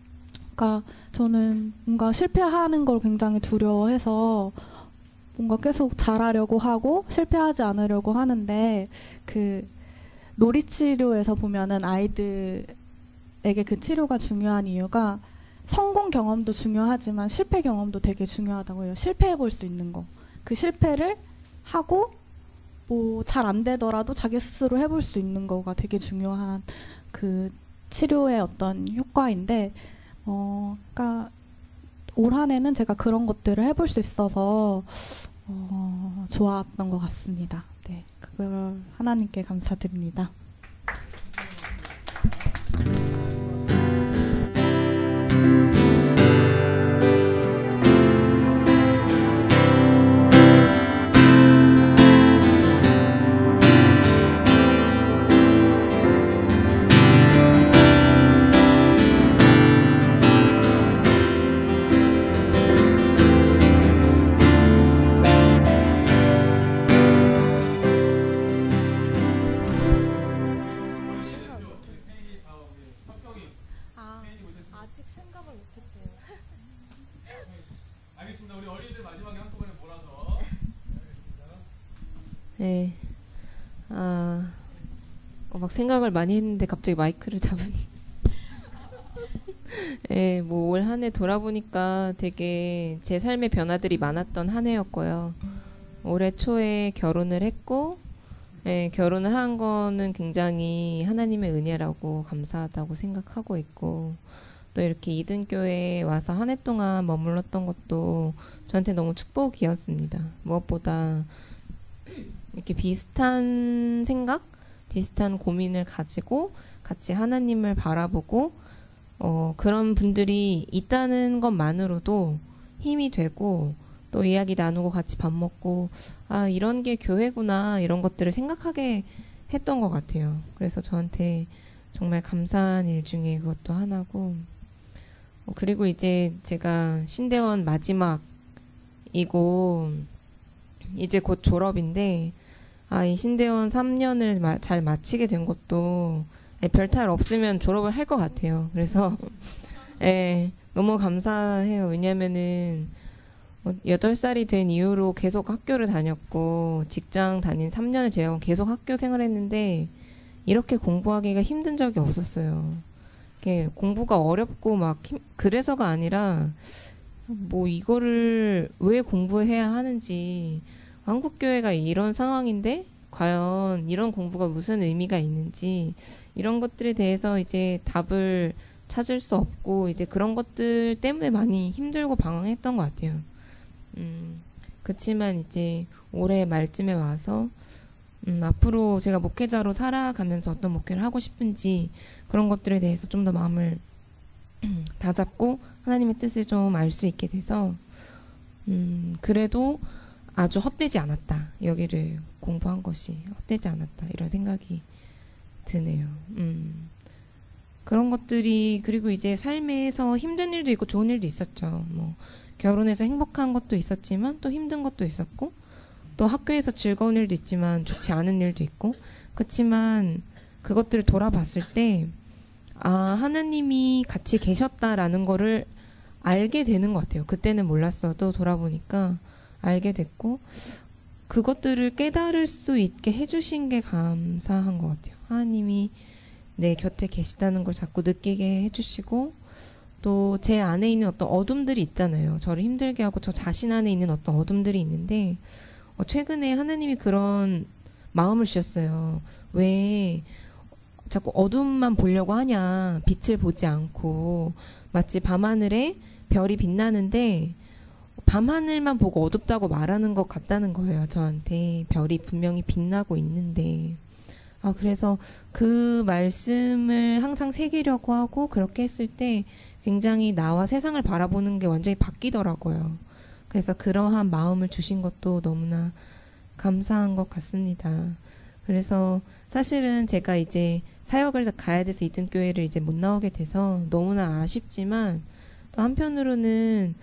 그러니까 저는 뭔가 실패하는 걸 굉장히 두려워해서 뭔가 계속 잘하려고 하고 실패하지 않으려고 하는데 그 놀이 치료에서 보면은 아이들에게 그 치료가 중요한 이유가 성공 경험도 중요하지만 실패 경험도 되게 중요하다고 해요. 실패해 볼 수 있는 거. 그 실패를 하고 뭐 잘 안 되더라도 자기 스스로 해볼 수 있는 거가 되게 중요한 그 치료의 어떤 효과인데 어, 그러니까 올 한해는 제가 그런 것들을 해볼 수 있어서 어, 좋았던 것 같습니다. 네, 그걸 하나님께 감사드립니다. 막 생각을 많이 했는데 갑자기 마이크를 잡으니. 예, 뭐 올 한 해 돌아보니까 되게 제 삶의 변화들이 많았던 한 해였고요. 올해 초에 결혼을 했고, 예, 결혼을 한 거는 굉장히 하나님의 은혜라고 감사하다고 생각하고 있고, 또 이렇게 이든교회에 와서 한 해 동안 머물렀던 것도 저한테 너무 축복이었습니다. 무엇보다 이렇게 비슷한 생각, 비슷한 고민을 가지고 같이 하나님을 바라보고 어, 그런 분들이 있다는 것만으로도 힘이 되고 또 이야기 나누고 같이 밥 먹고 아 이런 게 교회구나 이런 것들을 생각하게 했던 것 같아요. 그래서 저한테 정말 감사한 일 중에 그것도 하나고 어, 그리고 이제 제가 신대원 마지막이고 이제 곧 졸업인데 아 이 신대원 3년을 마, 잘 마치게 된 것도 예, 별탈 없으면 졸업을 할 것 같아요. 그래서 예, 너무 감사해요. 왜냐면은 어, 8살이 된 이후로 계속 학교를 다녔고 직장 다닌 3년을 제가 계속 학교 생활했는데 이렇게 공부하기가 힘든 적이 없었어요. 이게 공부가 어렵고 막 힘, 그래서가 아니라 뭐 이거를 왜 공부해야 하는지 한국 교회가 이런 상황인데 과연 이런 공부가 무슨 의미가 있는지 이런 것들에 대해서 이제 답을 찾을 수 없고 이제 그런 것들 때문에 많이 힘들고 방황했던 것 같아요. 음, 그치만 이제 올해 말쯤에 와서 음, 앞으로 제가 목회자로 살아가면서 어떤 목회를 하고 싶은지 그런 것들에 대해서 좀 더 마음을 다잡고 하나님의 뜻을 좀 알 수 있게 돼서 음, 그래도 아주 헛되지 않았다. 여기를 공부한 것이 헛되지 않았다. 이런 생각이 드네요. 음. 그런 것들이 그리고 이제 삶에서 힘든 일도 있고 좋은 일도 있었죠. 뭐 결혼해서 행복한 것도 있었지만 또 힘든 것도 있었고 또 학교에서 즐거운 일도 있지만 좋지 않은 일도 있고 그렇지만 그것들을 돌아봤을 때 아, 하나님이 같이 계셨다라는 거를 알게 되는 것 같아요. 그때는 몰랐어도 돌아보니까 알게 됐고 그것들을 깨달을 수 있게 해주신 게 감사한 것 같아요. 하나님이 내 곁에 계시다는 걸 자꾸 느끼게 해주시고 또 제 안에 있는 어떤 어둠들이 있잖아요. 저를 힘들게 하고 저 자신 안에 있는 어떤 어둠들이 있는데 어, 최근에 하나님이 그런 마음을 주셨어요. 왜 자꾸 어둠만 보려고 하냐. 빛을 보지 않고 마치 밤하늘에 별이 빛나는데 밤하늘만 보고 어둡다고 말하는 것 같다는 거예요. 저한테 별이 분명히 빛나고 있는데 아 그래서 그 말씀을 항상 새기려고 하고 그렇게 했을 때 굉장히 나와 세상을 바라보는 게 완전히 바뀌더라고요. 그래서 그러한 마음을 주신 것도 너무나 감사한 것 같습니다. 그래서 사실은 제가 이제 사역을 가야 돼서 이든 교회를 이제 못 나오게 돼서 너무나 아쉽지만 또 한편으로는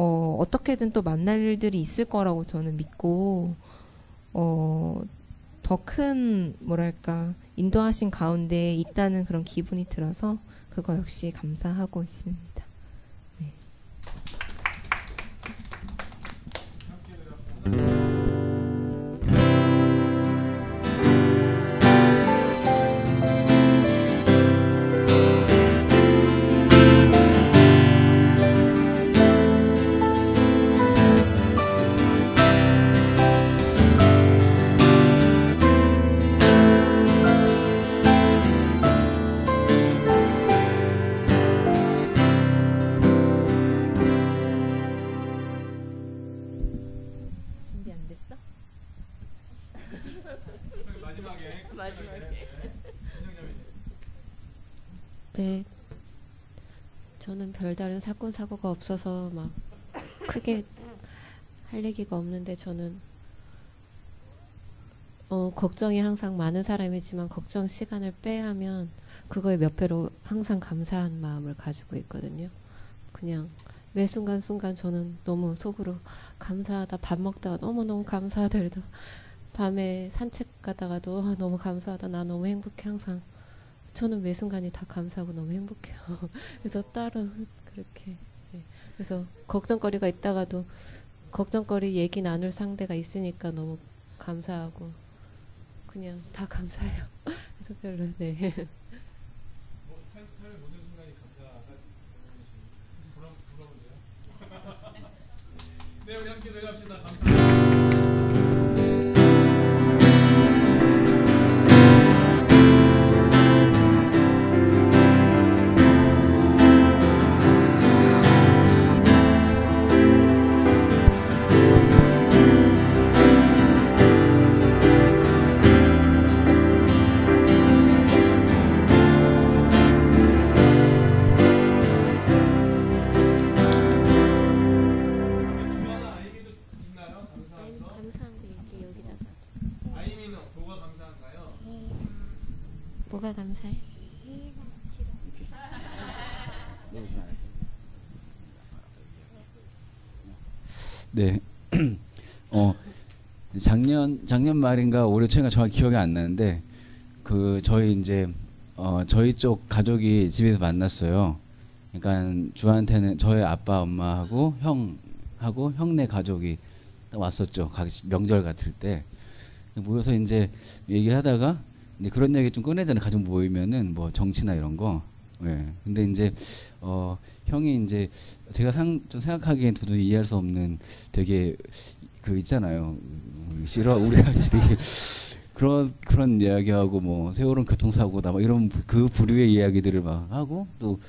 어, 어떻게든 또 만날 일들이 있을 거라고 저는 믿고 어, 더 큰 뭐랄까 인도하신 가운데 있다는 그런 기분이 들어서 그거 역시 감사하고 있습니다. 네. 네. 저는 별다른 사건 사고가 없어서 막 크게 할 얘기가 없는데 저는 어, 걱정이 항상 많은 사람이지만 걱정 시간을 빼하면 그거에 몇 배로 항상 감사한 마음을 가지고 있거든요. 그냥 매 순간 순간 저는 너무 속으로 감사하다 밥 먹다가 너무 너무 감사하다 그래도 밤에 산책 가다가도 아, 너무 감사하다 나 너무 행복해 항상 저는 매 순간이 다 감사하고 너무 행복해요. 그래서 따로 그렇게 네. 그래서 걱정거리가 있다가도 걱정거리 얘기 나눌 상대가 있으니까 너무 감사하고 그냥 다 감사해요. 그래서 별로 네. 뭐, 삶, 삶의 모든 순간이 감사가 부러, 부러운데요? 네, 우리 함께 들어갑시다. 감사 뭐가 감사해? 네. 어 작년 작년 말인가 올해 초인가 정확히 기억이 안 나는데 그 저희 이제 어 저희 쪽 가족이 집에서 만났어요. 그러니까 주한테는 저희 아빠 엄마하고 형하고 형네 가족이 딱 왔었죠. 각 명절 같을 때 모여서 이제 얘기하다가 근데 그런 얘기 좀 꺼내잖아요. 가족 모이면은 뭐 정치나 이런 거. 예. 근데 이제 어 형이 이제 제가 상, 좀 생각하기엔 도저히 이해할 수 없는 되게 그 있잖아요. 음, 싫어 우리 아저씨 되게 그런 그런 이야기하고 뭐 세월은 교통사고다 뭐 이런 그 부류의 이야기들을 막 하고 또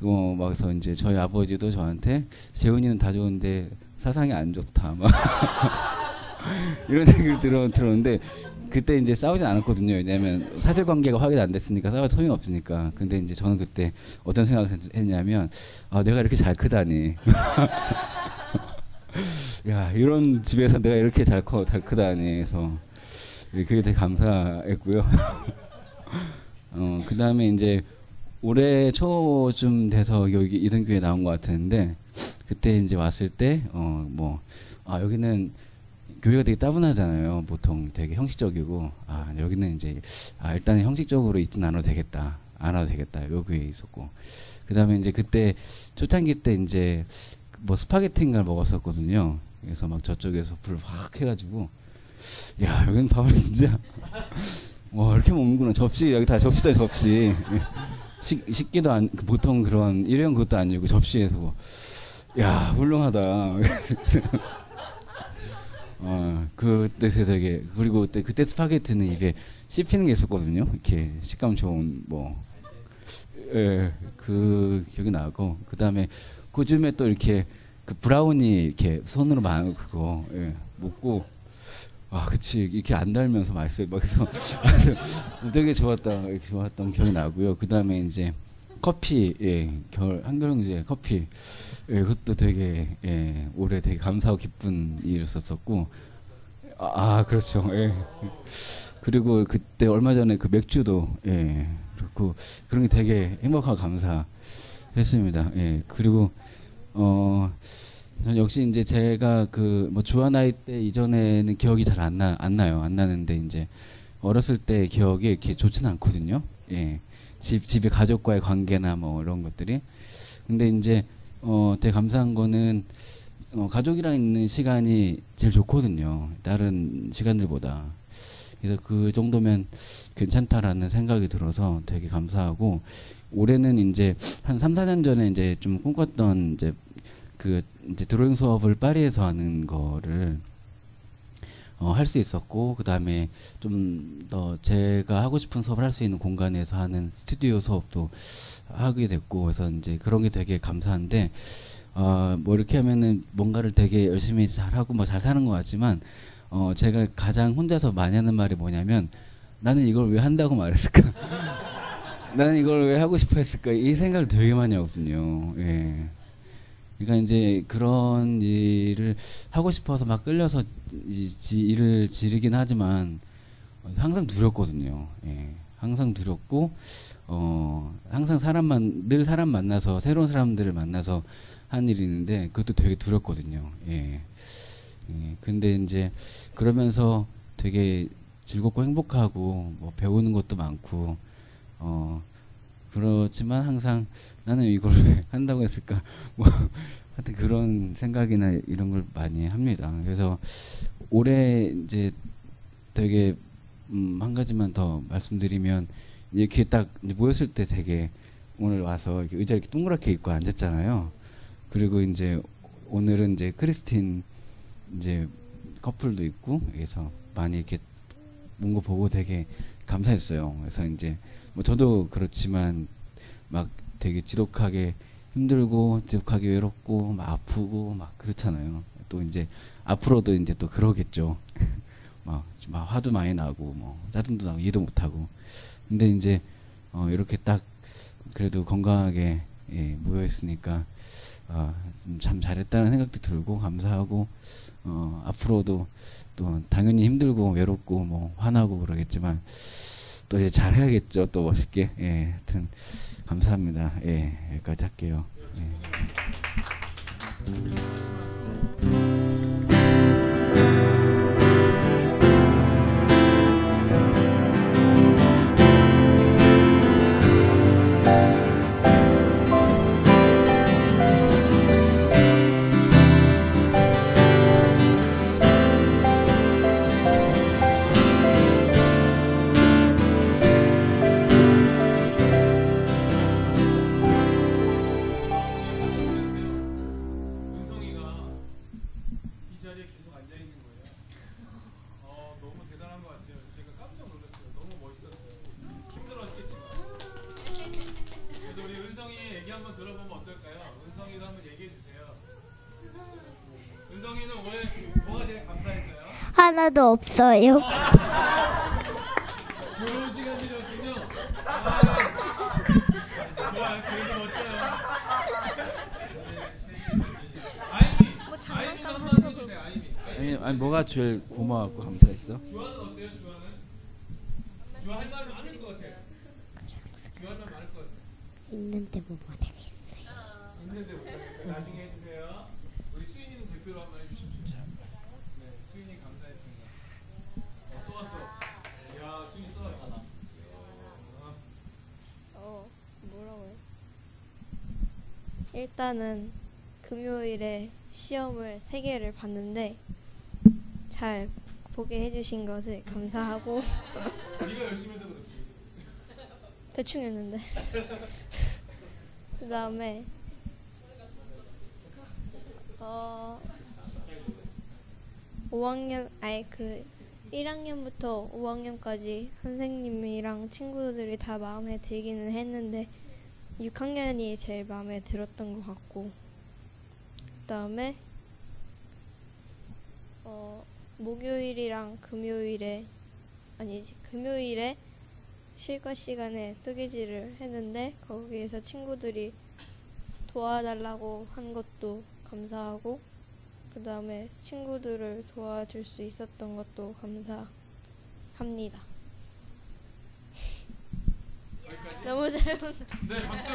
어, 막서 이제 저희 아버지도 저한테 재훈이는 다 좋은데 사상이 안 좋다 막 이런 얘기를 들어 들었는데 그때 이제 싸우진 않았거든요. 왜냐하면 사실관계가 확인 안 됐으니까 싸워 소용이 없으니까. 근데 이제 저는 그때 어떤 생각을 했- 했냐면 아 내가 이렇게 잘 크다니. 야 이런 집에서 내가 이렇게 잘 커, 잘 크다니 해서 그게 되게 감사했고요. 어, 그 다음에 이제 올해 초쯤 돼서 여기 이등교에 나온 것 같은데 그때 이제 왔을 때 어 뭐 아 여기는 교회가 되게 따분하잖아요. 보통 되게 형식적이고 아 여기는 이제 아 일단 형식적으로 있진 않아도 되겠다. 안 와도 되겠다. 요 교회에 있었고 그다음에 이제 그때 초창기 때 이제 뭐 스파게티인가를 먹었었거든요. 그래서 막 저쪽에서 불 확 해가지고 야 여기는 밥을 진짜 와 이렇게 먹는구나 접시 여기 다 접시다 접시 식, 식기도 안그 보통 그런 일회용 그것도 아니고 접시에서 야 훌륭하다 어 그때 되게 그리고 그때 그때 스파게티는 입에 씹히는 게 있었거든요. 이렇게 식감 좋은 뭐. 예, 그 기억이 나고. 그 다음에 그 즈음에 또 이렇게 그 브라우니 이렇게 손으로 만 그거 예, 먹고. 아 그치. 이렇게 안 달면서 맛있어요. 막 그래서. 되게 좋았다 좋았던 기억이 나고요. 그 다음에 이제 커피 예 겨울 한겨울경제 커피. 예 그것도 되게 예 올해 되게 감사하고 기쁜 일이었었고. 아, 아 그렇죠. 예. 그리고 그때 얼마 전에 그 맥주도 예 그렇고 그런 게 되게 행복하고 감사했습니다. 예 그리고 어 전 역시 이제 제가 그 뭐 주한아이 때 이전에는 기억이 잘 안 나 안 나요. 안 나는데 이제 어렸을 때 기억이 이렇게 좋지는 않거든요. 예 집 집에 가족과의 관계나 뭐 이런 것들이. 근데 이제 어 되게 감사한 거는 어 가족이랑 있는 시간이 제일 좋거든요. 다른 시간들보다. 그래서 그 정도면 괜찮다라는 생각이 들어서 되게 감사하고 올해는 이제 한 3, 4년 전에 이제 좀 꿈꿨던 이제 그 이제 드로잉 수업을 파리에서 하는 거를 어, 할 수 있었고 그 다음에 좀 더 제가 하고 싶은 수업을 할 수 있는 공간에서 하는 스튜디오 수업도 하게 됐고 그래서 이제 그런 게 되게 감사한데 어, 뭐 이렇게 하면은 뭔가를 되게 열심히 잘 하고 뭐 잘 사는 것 같지만 어, 제가 가장 혼자서 많이 하는 말이 뭐냐면 나는 이걸 왜 한다고 말했을까? 나는 이걸 왜 하고 싶어 했을까? 이 생각을 되게 많이 하거든요. 예. 그러니까 이제 그런 일을 하고 싶어서 막 끌려서 이, 지, 일을 지르긴 하지만 항상 두렵거든요. 예. 항상 두렵고 어 항상 사람만 늘 사람 만나서 새로운 사람들을 만나서 한 일이 있는데 그것도 되게 두렵거든요. 예. 예. 근데 이제 그러면서 되게 즐겁고 행복하고 뭐 배우는 것도 많고 어 그렇지만 항상 나는 이걸 왜 한다고 했을까 뭐 하여튼 그런 생각이나 이런 걸 많이 합니다. 그래서 올해 이제 되게 음, 한 가지만 더 말씀드리면 이렇게 딱 모였을 때 되게 오늘 와서 이렇게 의자 이렇게 동그랗게 입고 앉았잖아요. 그리고 이제 오늘은 이제 크리스틴 이제 커플도 있고 그래서 많이 이렇게 뭔가 보고 되게 감사했어요. 그래서 이제 뭐 저도 그렇지만 막 되게 지독하게 힘들고 지독하게 외롭고 막 아프고 막 그렇잖아요. 또 이제 앞으로도 이제 또 그러겠죠. 막, 막 화도 많이 나고 뭐 짜증도 나고 이해도 못 하고. 근데 이제 어 이렇게 딱 그래도 건강하게 예, 모여 있으니까 아, 좀참 잘했다는 생각도 들고 감사하고 어 앞으로도 또 당연히 힘들고 외롭고 뭐 화나고 그러겠지만 또 이제 잘 해야겠죠. 또 멋있게. 예. 하여튼 감사합니다. 예. 여기까지 할게요. 한번 들어보면 어떨까요? 은성이도 한번 얘기해 주세요. 은성이는 올해 뭐가 제일 감사했어요? 하나도 없어요. 좋은 시간이었군요. 아, 좋아요. 그래도 멋져요. 아이미, 뭐 아이미도 한번 해주세요. 아이미. 아니, 아니 뭐가 제일 고마웠고 감사했어? 주아는 어때요? 주아는? 주아 할 말이 많을 것 같아. 주아 할말 많을 것 같아. 있는데 뭐 못하 겠어요. 있는데 못하겠어요. 나중에 해주세요. 우리 수인이는 대표로 한번 해주십시오. 네, 수인이 감사했습니다. 어, 쏘았어. 야, 수인이 쏘았어. 어. 어, 뭐라고요? 일단은 금요일에 시험을 세 개를 봤는데 잘 보게 해주신 것을 감사하고 네가 열심히 해서 그렇지. 대충 했는데 그 다음에 어 5학년 아예 그 1학년부터 5학년까지 선생님이랑 친구들이 다 마음에 들기는 했는데 6학년이 제일 마음에 들었던 것 같고 그다음에 어 목요일이랑 금요일에 아니지 금요일에 실과 시간에 뜨개질을 했는데 거기에서 친구들이 도와달라고 한 것도 감사하고 그 다음에 친구들을 도와줄 수 있었던 것도 감사합니다. 너무 잘 봤어. 네, 박수.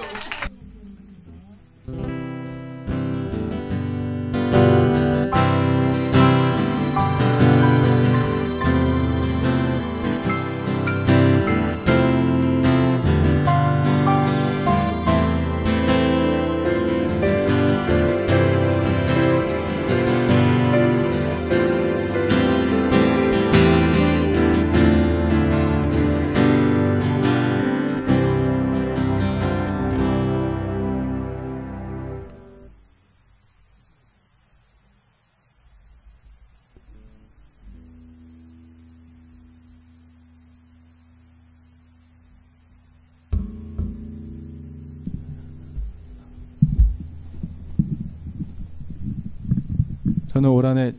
저는 올 한해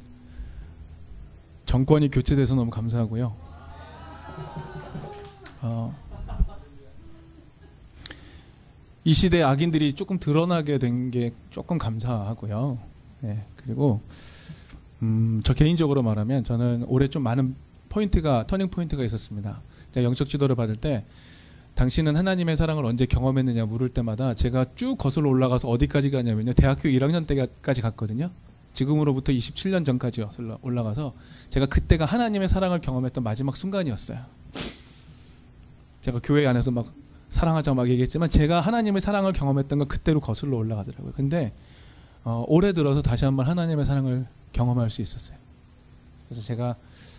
정권이 교체돼서 너무 감사하고요. 어, 이 시대 악인들이 조금 드러나게 된 게 조금 감사하고요. 네, 그리고 음, 저 개인적으로 말하면 저는 올해 좀 많은 포인트가 터닝 포인트가 있었습니다. 제가 영적 지도를 받을 때 당신은 하나님의 사랑을 언제 경험했느냐 물을 때마다 제가 쭉 거슬러 올라가서 어디까지 가냐면요. 대학교 1학년 때까지 갔거든요. 지금으로부터 27년 전까지 올라가서 제가 그때가 하나님의 사랑을 경험했던 마지막 순간이었어요. 제가 교회 안에서 막 사랑하자 막 얘기했지만 제가 하나님의 사랑을 경험했던 건 그때로 거슬러 올라가더라고요. 근데 어, 올해 들어서 다시 한번 하나님의 사랑을 경험할 수 있었어요. 그래서 제가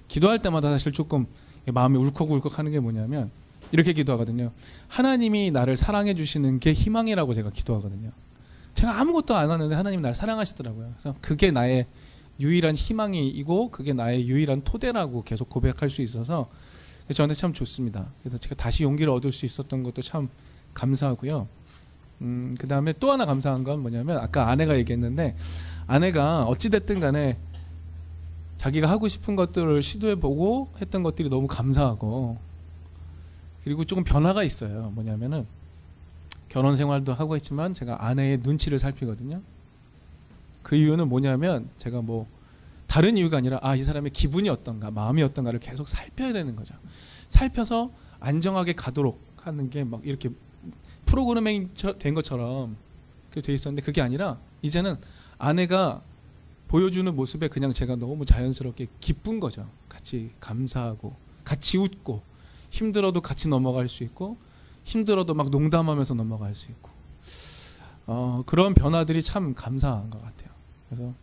기도할 때마다 사실 조금 마음이 울컥울컥 하는 게 뭐냐면 이렇게 기도하거든요. 하나님이 나를 사랑해 주시는 게 희망이라고 제가 기도하거든요. 제가 아무것도 안 하는데 하나님 날 사랑하시더라고요. 그래서 그게 나의 유일한 희망이고 그게 나의 유일한 토대라고 계속 고백할 수 있어서 저한테 참 좋습니다. 그래서 제가 다시 용기를 얻을 수 있었던 것도 참 감사하고요. 음, 그 다음에 또 하나 감사한 건 뭐냐면 아까 아내가 얘기했는데 아내가 어찌됐든 간에 자기가 하고 싶은 것들을 시도해보고 했던 것들이 너무 감사하고 그리고 조금 변화가 있어요. 뭐냐면은 결혼 생활도 하고 있지만 제가 아내의 눈치를 살피거든요. 그 이유는 뭐냐면 제가 뭐 다른 이유가 아니라 아 이 사람의 기분이 어떤가 마음이 어떤가를 계속 살펴야 되는 거죠. 살펴서 안정하게 가도록 하는 게 막 이렇게 프로그래밍 된 것처럼 돼 있었는데 그게 아니라 이제는 아내가 보여주는 모습에 그냥 제가 너무 자연스럽게 기쁜 거죠. 같이 감사하고 같이 웃고 힘들어도 같이 넘어갈 수 있고 힘들어도 막 농담하면서 넘어갈 수 있고 어, 그런 변화들이 참 감사한 것 같아요. 그래서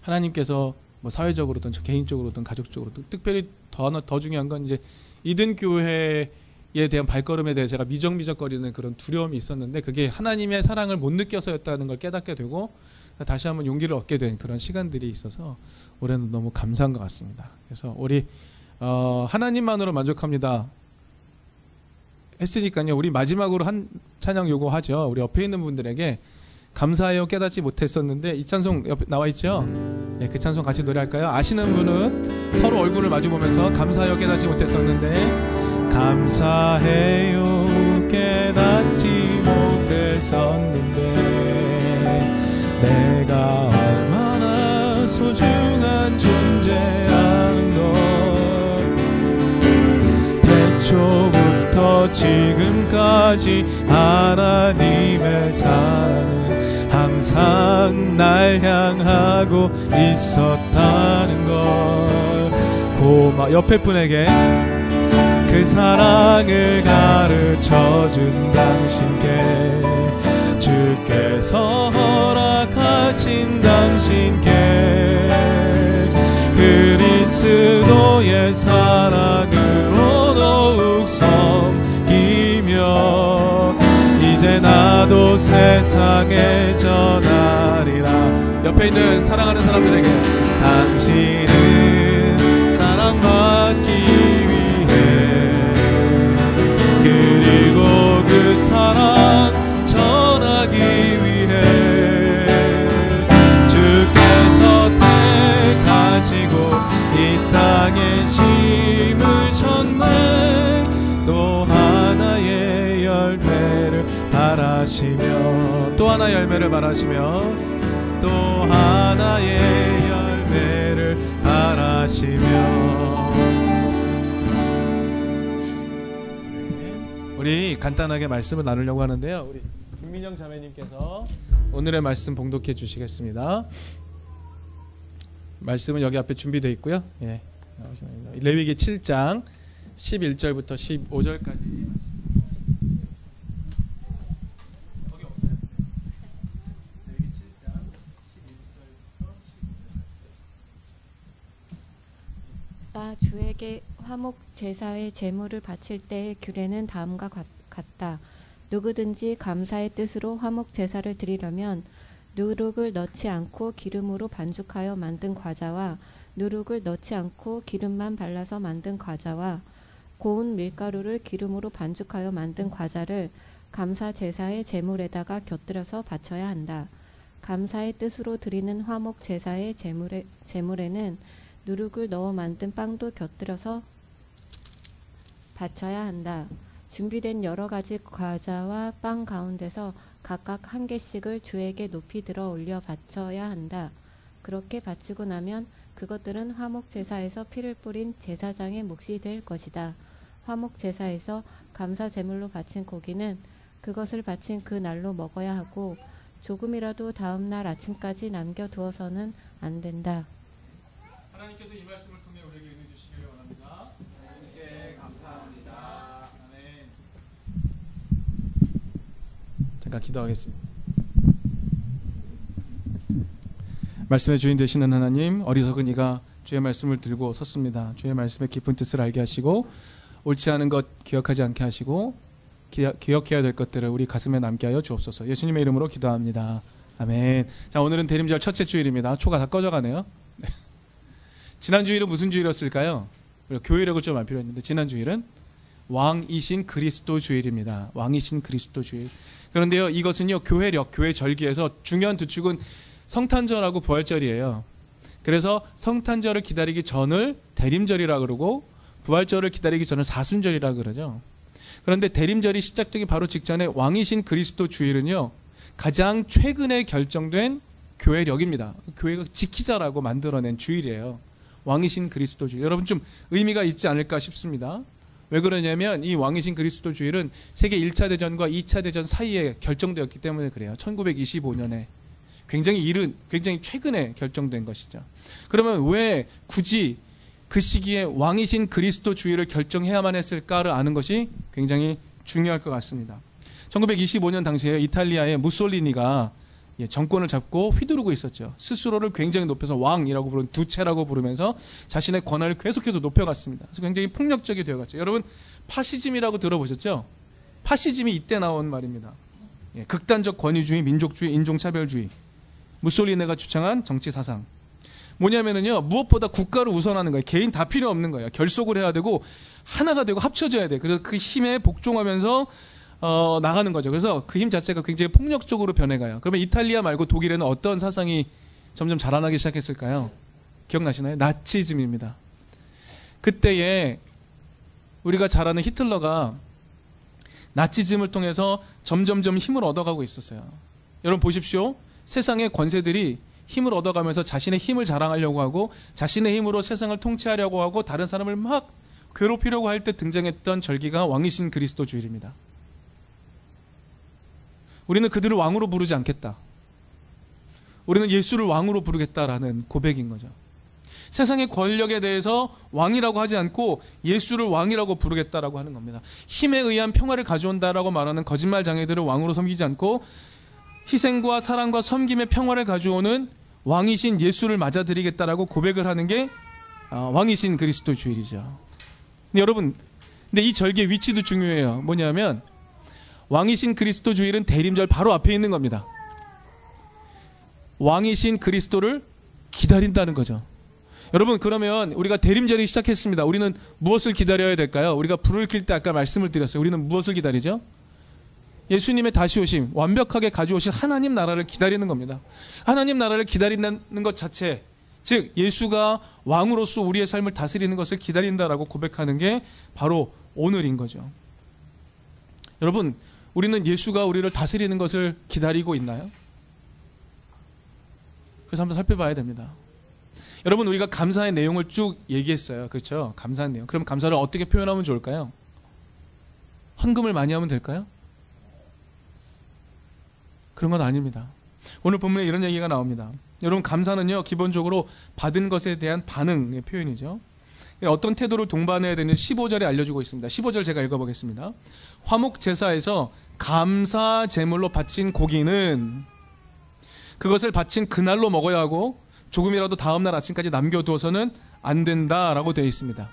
하나님께서 뭐 사회적으로든 개인적으로든 가족적으로든 특별히 더 더 중요한 건 이제 이든 교회에 대한 발걸음에 대해 제가 미적미적거리는 그런 두려움이 있었는데 그게 하나님의 사랑을 못 느껴서였다는 걸 깨닫게 되고 다시 한번 용기를 얻게 된 그런 시간들이 있어서 올해는 너무 감사한 것 같습니다. 그래서 우리 어, 하나님만으로 만족합니다. 했으니까요. 우리 마지막으로 한 찬양 요거 하죠. 우리 옆에 있는 분들에게 감사해요 깨닫지 못했었는데 이 찬송 옆에 나와 있죠. 네, 그 찬송 같이 노래할까요? 아시는 분은 서로 얼굴을 마주 보면서 감사해요 깨닫지 못했었는데 감사해요 깨닫지 못했었는데 내가 얼마나 소중한 존재라는 것태 초부터 지금까지 하나님의 사랑은 항상 날 향하고 있었다는 걸 고마 옆에 분에게 그 사랑을 가르쳐 준 당신께 주께서 허락하신 당신께 그 리스도의 사랑으로 더욱 섬기며 이제 나도 세상에 전하리라. 옆에 있는 사랑하는 사람들에게 당신은 사랑받기 땅에 심으셨네 또 하나의 열매를 바라시며 또 하나의 열매를 바라시며 또 하나의 열매를 바라시며 우리 간단하게 말씀을 나누려고 하는데요. 우리 김민영 자매님께서 오늘의 말씀 봉독해 주시겠습니다. 말씀은 여기 앞에 준비되어 있고요. 예. 레위기 7장 11절부터 15절까지 거기 없어요? 레위기 7장 11절부터 15절까지 나 주에게 화목 제사의 제물을 바칠 때의 규례는 다음과 같- 같다. 누구든지 감사의 뜻으로 화목 제사를 드리려면 누룩을 넣지 않고 기름으로 반죽하여 만든 과자와 누룩을 넣지 않고 기름만 발라서 만든 과자와 고운 밀가루를 기름으로 반죽하여 만든 과자를 감사 제사의 제물에다가 곁들여서 바쳐야 한다. 감사의 뜻으로 드리는 화목 제사의 제물에, 제물에는 누룩을 넣어 만든 빵도 곁들여서 바쳐야 한다. 준비된 여러 가지 과자와 빵 가운데서 각각 한 개씩을 주에게 높이 들어 올려 바쳐야 한다. 그렇게 바치고 나면 그것들은 화목 제사에서 피를 뿌린 제사장의 몫이 될 것이다. 화목 제사에서 감사 제물로 바친 고기는 그것을 바친 그 날로 먹어야 하고 조금이라도 다음 날 아침까지 남겨 두어서는 안 된다. 하나님께서 이 말씀을 통해 우리에게 은혜 주시기를 원합니다. 하나님께 감사합니다. 아멘. 잠깐 기도하겠습니다. 말씀의 주인 되시는 하나님, 어리석은 이가 주의 말씀을 들고 섰습니다. 주의 말씀의 깊은 뜻을 알게 하시고 옳지 않은 것 기억하지 않게 하시고 기억, 기억해야 될 것들을 우리 가슴에 남게 하여 주옵소서. 예수님의 이름으로 기도합니다. 아멘. 자, 오늘은 대림절 첫째 주일입니다. 초가 다 꺼져가네요. 네. 지난 주일은 무슨 주일이었을까요? 교회력을 좀알 필요했는데 지난 주일은 왕이신 그리스도 주일입니다. 왕이신 그리스도 주일. 그런데요, 이것은요 교회력, 교회 절기에서 중요한 두 축은 성탄절하고 부활절이에요. 그래서 성탄절을 기다리기 전을 대림절이라 그러고 부활절을 기다리기 전을 사순절이라 그러죠. 그런데 대림절이 시작되기 바로 직전에 왕이신 그리스도 주일은요 가장 최근에 결정된 교회력입니다. 교회가 지키자라고 만들어낸 주일이에요. 왕이신 그리스도 주일. 여러분 좀 의미가 있지 않을까 싶습니다. 왜 그러냐면 이 왕이신 그리스도 주일은 세계 1차 대전과 2차 대전 사이에 결정되었기 때문에 그래요. 1925년에. 굉장히 이른, 굉장히 최근에 결정된 것이죠. 그러면 왜 굳이 그 시기에 왕이신 그리스도 주일을 결정해야만 했을까를 아는 것이 굉장히 중요할 것 같습니다. 1925년 당시에 이탈리아의 무솔리니가 예, 정권을 잡고 휘두르고 있었죠. 스스로를 굉장히 높여서 왕이라고 부르는 두체라고 부르면서 자신의 권한을 계속해서 높여갔습니다. 그래서 굉장히 폭력적이 되어갔죠. 여러분 파시즘이라고 들어보셨죠? 파시즘이 이때 나온 말입니다. 예, 극단적 권위주의, 민족주의, 인종차별주의. 무솔리네가 주창한 정치 사상. 뭐냐면은요 무엇보다 국가를 우선하는 거예요. 개인 다 필요 없는 거예요. 결속을 해야 되고 하나가 되고 합쳐져야 돼. 그래서 그 힘에 복종하면서 어, 나가는 거죠. 그래서 그 힘 자체가 굉장히 폭력적으로 변해가요. 그러면 이탈리아 말고 독일에는 어떤 사상이 점점 자라나기 시작했을까요? 기억나시나요? 나치즘입니다. 그때에 우리가 잘 아는 히틀러가 나치즘을 통해서 점점점 힘을 얻어가고 있었어요. 여러분 보십시오. 세상의 권세들이 힘을 얻어가면서 자신의 힘을 자랑하려고 하고 자신의 힘으로 세상을 통치하려고 하고 다른 사람을 막 괴롭히려고 할 때 등장했던 절기가 왕이신 그리스도 주일입니다. 우리는 그들을 왕으로 부르지 않겠다. 우리는 예수를 왕으로 부르겠다라는 고백인 거죠. 세상의 권력에 대해서 왕이라고 하지 않고 예수를 왕이라고 부르겠다라고 하는 겁니다. 힘에 의한 평화를 가져온다라고 말하는 거짓말 장애들을 왕으로 섬기지 않고 희생과 사랑과 섬김의 평화를 가져오는 왕이신 예수를 맞아들이겠다라고 고백을 하는 게 어, 왕이신 그리스도 주일이죠. 근데 여러분, 근데 이 절기의 위치도 중요해요. 뭐냐면 왕이신 그리스도 주일은 대림절 바로 앞에 있는 겁니다. 왕이신 그리스도를 기다린다는 거죠. 여러분 그러면 우리가 대림절이 시작했습니다. 우리는 무엇을 기다려야 될까요? 우리가 불을 킬 때 아까 말씀을 드렸어요. 우리는 무엇을 기다리죠? 예수님의 다시 오심, 완벽하게 가져오실 하나님 나라를 기다리는 겁니다. 하나님 나라를 기다린다는 것 자체, 즉 예수가 왕으로서 우리의 삶을 다스리는 것을 기다린다라고 고백하는 게 바로 오늘인 거죠. 여러분, 우리는 예수가 우리를 다스리는 것을 기다리고 있나요? 그래서 한번 살펴봐야 됩니다. 여러분 우리가 감사의 내용을 쭉 얘기했어요. 그렇죠? 감사한 내용. 그럼 감사를 어떻게 표현하면 좋을까요? 헌금을 많이 하면 될까요? 그런 건 아닙니다. 오늘 본문에 이런 얘기가 나옵니다. 여러분 감사는요 기본적으로 받은 것에 대한 반응의 표현이죠. 어떤 태도를 동반해야 되는 15절에 알려주고 있습니다. 15절 제가 읽어보겠습니다. 화목 제사에서 감사 제물로 바친 고기는 그것을 바친 그날로 먹어야 하고 조금이라도 다음날 아침까지 남겨두어서는 안 된다라고 되어 있습니다.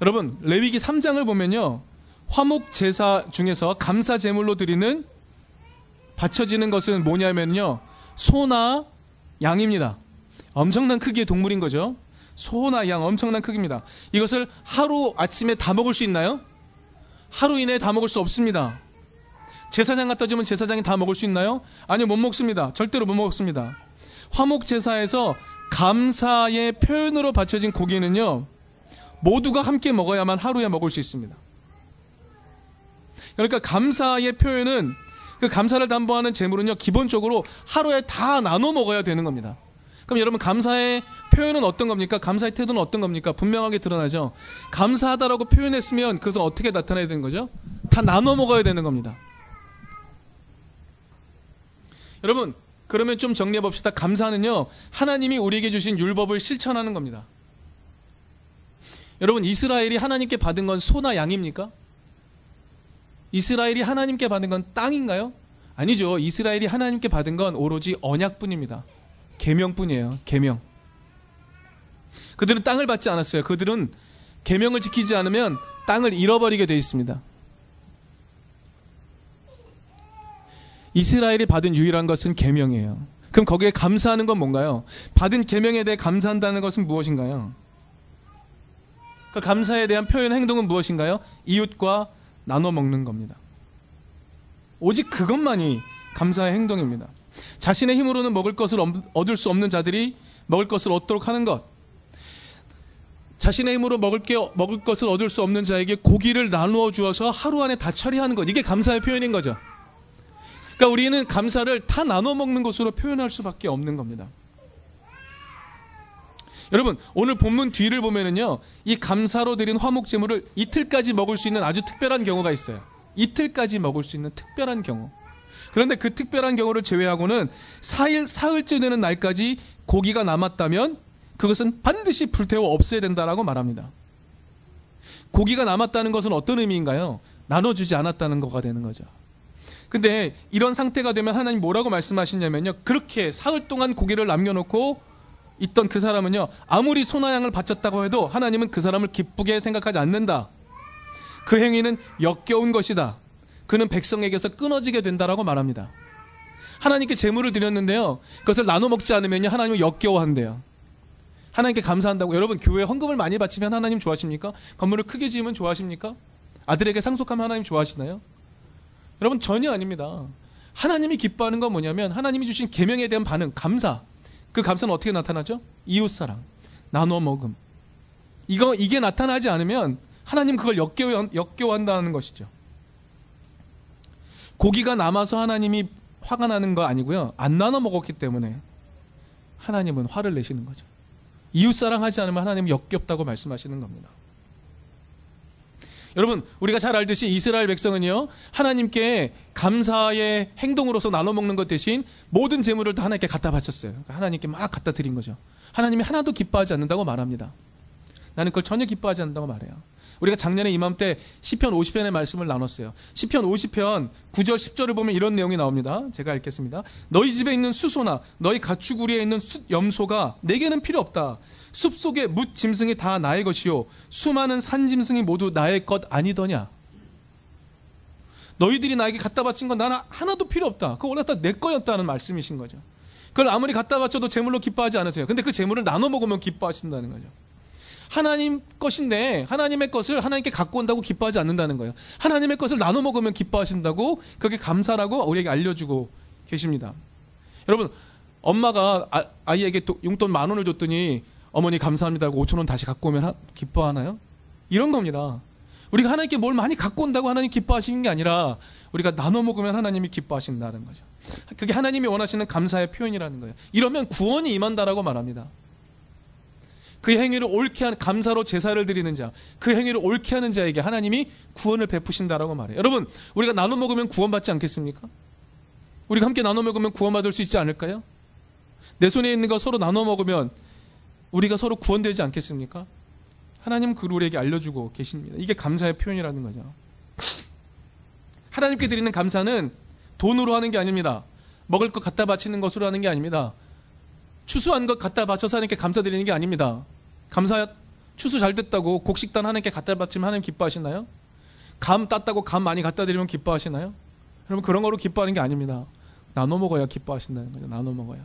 여러분 레위기 3장을 보면요 화목 제사 중에서 감사 제물로 드리는 바쳐지는 것은 뭐냐면요 소나 양입니다. 엄청난 크기의 동물인 거죠. 소나 양 엄청난 크기입니다. 이것을 하루 아침에 다 먹을 수 있나요? 하루 이내에 다 먹을 수 없습니다. 제사장 갖다 주면 제사장이 다 먹을 수 있나요? 아니요, 못 먹습니다. 절대로 못 먹습니다. 화목 제사에서 감사의 표현으로 바쳐진 고기는요, 모두가 함께 먹어야만 하루에 먹을 수 있습니다. 그러니까 감사의 표현은 그 감사를 담보하는 재물은요, 기본적으로 하루에 다 나눠 먹어야 되는 겁니다. 그럼 여러분 감사의 표현은 어떤 겁니까? 감사의 태도는 어떤 겁니까? 분명하게 드러나죠. 감사하다라고 표현했으면 그것은 어떻게 나타나야 되는 거죠? 다 나눠 먹어야 되는 겁니다. 여러분 그러면 좀 정리해 봅시다. 감사는요 하나님이 우리에게 주신 율법을 실천하는 겁니다. 여러분 이스라엘이 하나님께 받은 건 소나 양입니까? 이스라엘이 하나님께 받은 건 땅인가요? 아니죠. 이스라엘이 하나님께 받은 건 오로지 언약뿐입니다. 계명뿐이에요. 계명. 그들은 땅을 받지 않았어요. 그들은 계명을 지키지 않으면 땅을 잃어버리게 되어 있습니다. 이스라엘이 받은 유일한 것은 계명이에요. 그럼 거기에 감사하는 건 뭔가요? 받은 계명에 대해 감사한다는 것은 무엇인가요? 그 감사에 대한 표현 행동은 무엇인가요? 이웃과 나눠 먹는 겁니다. 오직 그것만이 감사의 행동입니다. 자신의 힘으로는 먹을 것을 얻을 수 없는 자들이 먹을 것을 얻도록 하는 것. 자신의 힘으로 먹을 게 먹을 것을 얻을 수 없는 자에게 고기를 나누어 주어서 하루 안에 다 처리하는 것. 이게 감사의 표현인 거죠. 그러니까 우리는 감사를 다 나눠 먹는 것으로 표현할 수밖에 없는 겁니다. 여러분 오늘 본문 뒤를 보면은요 이 감사로 드린 화목 제물을 이틀까지 먹을 수 있는 아주 특별한 경우가 있어요. 이틀까지 먹을 수 있는 특별한 경우. 그런데 그 특별한 경우를 제외하고는 4일, 4일째 되는 날까지 고기가 남았다면 그것은 반드시 불태워 없애야 된다라고 말합니다. 고기가 남았다는 것은 어떤 의미인가요? 나눠주지 않았다는 거가 되는 거죠. 근데 이런 상태가 되면 하나님 뭐라고 말씀하시냐면요. 그렇게 사흘 동안 고기를 남겨놓고 있던 그 사람은요. 아무리 소나양을 바쳤다고 해도 하나님은 그 사람을 기쁘게 생각하지 않는다. 그 행위는 역겨운 것이다. 그는 백성에게서 끊어지게 된다라고 말합니다. 하나님께 제물을 드렸는데요. 그것을 나눠 먹지 않으면요. 하나님을 역겨워한대요. 하나님께 감사한다고 여러분 교회 헌금을 많이 바치면 하나님 좋아하십니까? 건물을 크게 지으면 좋아하십니까? 아들에게 상속하면 하나님 좋아하시나요? 여러분 전혀 아닙니다. 하나님이 기뻐하는 건 뭐냐면 하나님이 주신 계명에 대한 반응, 감사. 그 감사는 어떻게 나타나죠? 이웃 사랑, 나눠 먹음. 이거 이게 나타나지 않으면 하나님 그걸 역겨워, 역겨워한다는 것이죠. 고기가 남아서 하나님이 화가 나는 거 아니고요. 안 나눠 먹었기 때문에 하나님은 화를 내시는 거죠. 이웃 사랑하지 않으면 하나님은 역겹다고 말씀하시는 겁니다. 여러분, 우리가 잘 알듯이 이스라엘 백성은요, 하나님께 감사의 행동으로서 나눠 먹는 것 대신 모든 재물을 다 하나님께 갖다 바쳤어요. 하나님께 막 갖다 드린 거죠. 하나님이 하나도 기뻐하지 않는다고 말합니다. 나는 그걸 전혀 기뻐하지 않는다고 말해요. 우리가 작년에 이맘때 시편 50편의 말씀을 나눴어요. 시편 50편 9절 10절을 보면 이런 내용이 나옵니다. 제가 읽겠습니다. 너희 집에 있는 수소나 너희 가축우리에 있는 수, 염소가 내게는 필요 없다. 숲속의 뭇 짐승이 다 나의 것이요 수많은 산 짐승이 모두 나의 것 아니더냐. 너희들이 나에게 갖다 바친 건 나는 하나도 필요 없다. 그거 원래 다 내 거였다는 말씀이신 거죠. 그걸 아무리 갖다 바쳐도 재물로 기뻐하지 않으세요. 근데 그 재물을 나눠 먹으면 기뻐하신다는 거죠. 하나님 것인데 하나님의 것을 하나님께 갖고 온다고 기뻐하지 않는다는 거예요. 하나님의 것을 나눠 먹으면 기뻐하신다고 그게 감사라고 우리에게 알려주고 계십니다. 여러분 엄마가 아, 이에게 용돈 만 원을 줬더니 어머니 감사합니다 하고 5천 원 다시 갖고 오면 하, 기뻐하나요? 이런 겁니다. 우리가 하나님께 뭘 많이 갖고 온다고 하나님 기뻐하시는 게 아니라 우리가 나눠 먹으면 하나님이 기뻐하신다는 거죠. 그게 하나님이 원하시는 감사의 표현이라는 거예요. 이러면 구원이 임한다라고 말합니다. 그 행위를 옳게 하는 감사로 제사를 드리는 자, 그 행위를 옳게 하는 자에게 하나님이 구원을 베푸신다라고 말해요. 여러분, 우리가 나눠 먹으면 구원받지 않겠습니까? 우리가 함께 나눠 먹으면 구원받을 수 있지 않을까요? 내 손에 있는 거 서로 나눠 먹으면 우리가 서로 구원되지 않겠습니까? 하나님 그 우리에게 알려주고 계십니다. 이게 감사의 표현이라는 거죠. 하나님께 드리는 감사는 돈으로 하는 게 아닙니다. 먹을 것 갖다 바치는 것으로 하는 게 아닙니다. 추수한 것 갖다 바쳐서 하나님께 감사드리는 게 아닙니다. 감사 추수 잘 됐다고 곡식단 하나님께 갖다 바치면 하나님 기뻐하시나요? 감 땄다고 감 많이 갖다 드리면 기뻐하시나요? 여러분 그런 거로 기뻐하는 게 아닙니다. 나눠 먹어야 기뻐하신다는 거죠. 나눠 먹어야.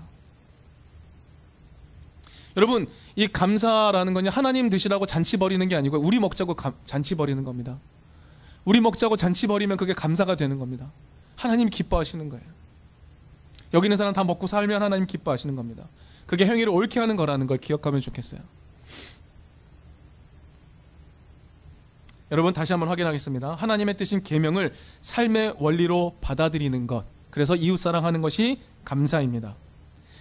여러분 이 감사라는 건요 하나님 드시라고 잔치 버리는 게 아니고 우리 먹자고 감, 잔치 버리는 겁니다. 우리 먹자고 잔치 버리면 그게 감사가 되는 겁니다. 하나님 기뻐하시는 거예요. 여기 있는 사람 다 먹고 살면 하나님 기뻐하시는 겁니다. 그게 행위를 옳게 하는 거라는 걸 기억하면 좋겠어요. 여러분 다시 한번 확인하겠습니다. 하나님의 뜻인 계명을 삶의 원리로 받아들이는 것. 그래서 이웃 사랑하는 것이 감사입니다.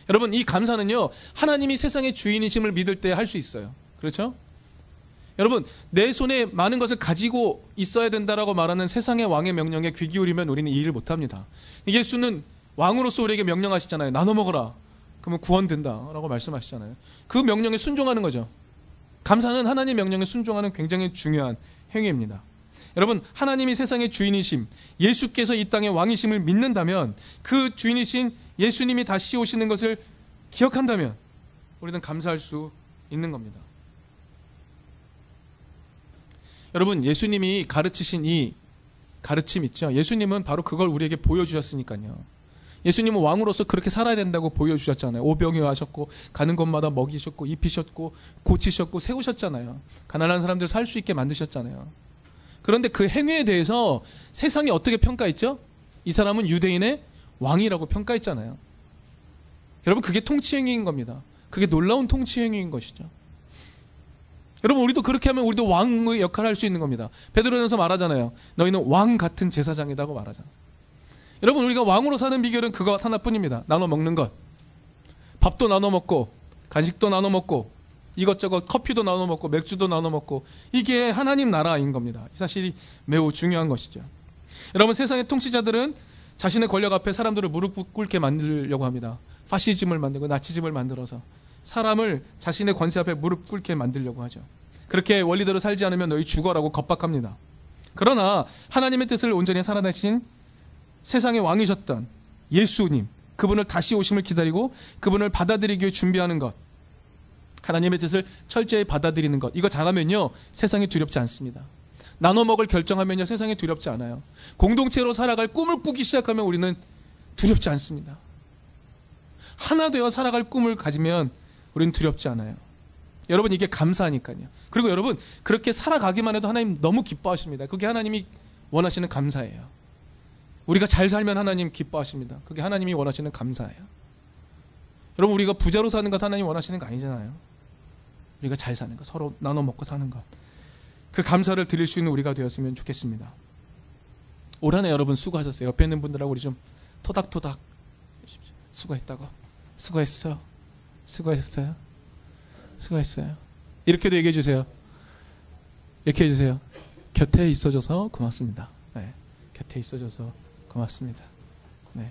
여러분 이 감사는요. 하나님이 세상의 주인이심을 믿을 때 할 수 있어요. 그렇죠? 여러분 내 손에 많은 것을 가지고 있어야 된다라고 말하는 세상의 왕의 명령에 귀 기울이면 우리는 이 일을 못합니다. 예수는 왕으로서 우리에게 명령하시잖아요. 나눠 먹어라. 그러면 구원된다라고 말씀하시잖아요. 그 명령에 순종하는 거죠. 감사는 하나님 명령에 순종하는 굉장히 중요한 행위입니다. 여러분, 하나님이 세상의 주인이심, 예수께서 이 땅의 왕이심을 믿는다면 그 주인이신 예수님이 다시 오시는 것을 기억한다면 우리는 감사할 수 있는 겁니다. 여러분, 예수님이 가르치신 이 가르침 있죠. 예수님은 바로 그걸 우리에게 보여주셨으니까요. 예수님은 왕으로서 그렇게 살아야 된다고 보여주셨잖아요. 오병이어 하셨고 가는 곳마다 먹이셨고 입히셨고 고치셨고 세우셨잖아요. 가난한 사람들 살 수 있게 만드셨잖아요. 그런데 그 행위에 대해서 세상이 어떻게 평가했죠? 이 사람은 유대인의 왕이라고 평가했잖아요. 여러분 그게 통치 행위인 겁니다. 그게 놀라운 통치 행위인 것이죠. 여러분 우리도 그렇게 하면 우리도 왕의 역할을 할 수 있는 겁니다. 베드로전서 말하잖아요. 너희는 왕 같은 제사장이라고 말하잖아요. 여러분 우리가 왕으로 사는 비결은 그거 하나뿐입니다. 나눠 먹는 것. 밥도 나눠 먹고 간식도 나눠 먹고 이것저것 커피도 나눠 먹고 맥주도 나눠 먹고 이게 하나님 나라인 겁니다. 이 사실이 매우 중요한 것이죠. 여러분 세상의 통치자들은 자신의 권력 앞에 사람들을 무릎 꿇게 만들려고 합니다. 파시즘을 만들고 나치즘을 만들어서 사람을 자신의 권세 앞에 무릎 꿇게 만들려고 하죠. 그렇게 원리대로 살지 않으면 너희 죽어라고 겁박합니다. 그러나 하나님의 뜻을 온전히 살아내신 세상의 왕이셨던 예수님, 그분을 다시 오심을 기다리고 그분을 받아들이기 위해 준비하는 것. 하나님의 뜻을 철저히 받아들이는 것. 이거 잘하면요, 세상이 두렵지 않습니다. 나눠 먹을 결정하면요, 세상이 두렵지 않아요. 공동체로 살아갈 꿈을 꾸기 시작하면 우리는 두렵지 않습니다. 하나 되어 살아갈 꿈을 가지면 우리는 두렵지 않아요. 여러분 이게 감사하니까요. 그리고 여러분 그렇게 살아가기만 해도 하나님 너무 기뻐하십니다. 그게 하나님이 원하시는 감사예요. 우리가 잘 살면 하나님 기뻐하십니다. 그게 하나님이 원하시는 감사예요. 여러분 우리가 부자로 사는 것 하나님 원하시는 거 아니잖아요. 우리가 잘 사는 것, 서로 나눠 먹고 사는 것. 그 감사를 드릴 수 있는 우리가 되었으면 좋겠습니다. 올 한해 여러분 수고하셨어요. 옆에 있는 분들하고 우리 좀 토닥토닥 수고했다고. 수고했어. 수고했어요. 수고했어요. 이렇게도 얘기해 주세요. 이렇게 해주세요. 곁에 있어줘서 고맙습니다. 네. 곁에 있어줘서 고맙습니다. 네.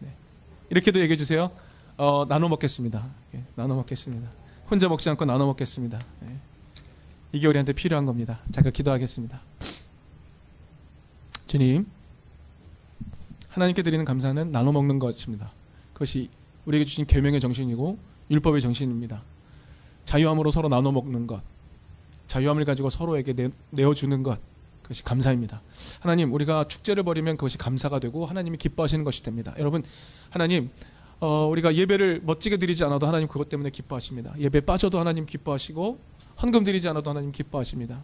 네. 이렇게도 얘기해 주세요. 어, 나눠 먹겠습니다. 예, 나눠 먹겠습니다. 혼자 먹지 않고 나눠 먹겠습니다. 예. 이게 우리한테 필요한 겁니다. 잠깐 기도하겠습니다. 주님, 하나님께 드리는 감사는 나눠 먹는 것입니다. 그것이 우리에게 주신 계명의 정신이고 율법의 정신입니다. 자유함으로 서로 나눠 먹는 것, 자유함을 가지고 서로에게 내, 내어주는 것, 그것이 감사입니다. 하나님, 우리가 축제를 벌이면 그것이 감사가 되고 하나님이 기뻐하시는 것이 됩니다. 여러분, 하나님, 어, 우리가 예배를 멋지게 드리지 않아도 하나님 그것 때문에 기뻐하십니다. 예배 빠져도 하나님 기뻐하시고 헌금 드리지 않아도 하나님 기뻐하십니다.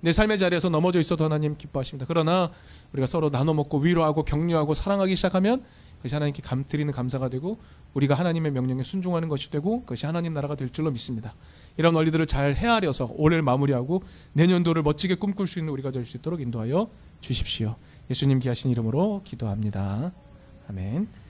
내 삶의 자리에서 넘어져 있어도 하나님 기뻐하십니다. 그러나 우리가 서로 나눠 먹고 위로하고 격려하고 사랑하기 시작하면 그것이 하나님께 감, 드리는 감사가 되고 우리가 하나님의 명령에 순종하는 것이 되고 그것이 하나님 나라가 될 줄로 믿습니다. 이런 원리들을 잘 헤아려서 올해를 마무리하고 내년도를 멋지게 꿈꿀 수 있는 우리가 될 수 있도록 인도하여 주십시오. 예수님 귀하신 이름으로 기도합니다. 아멘.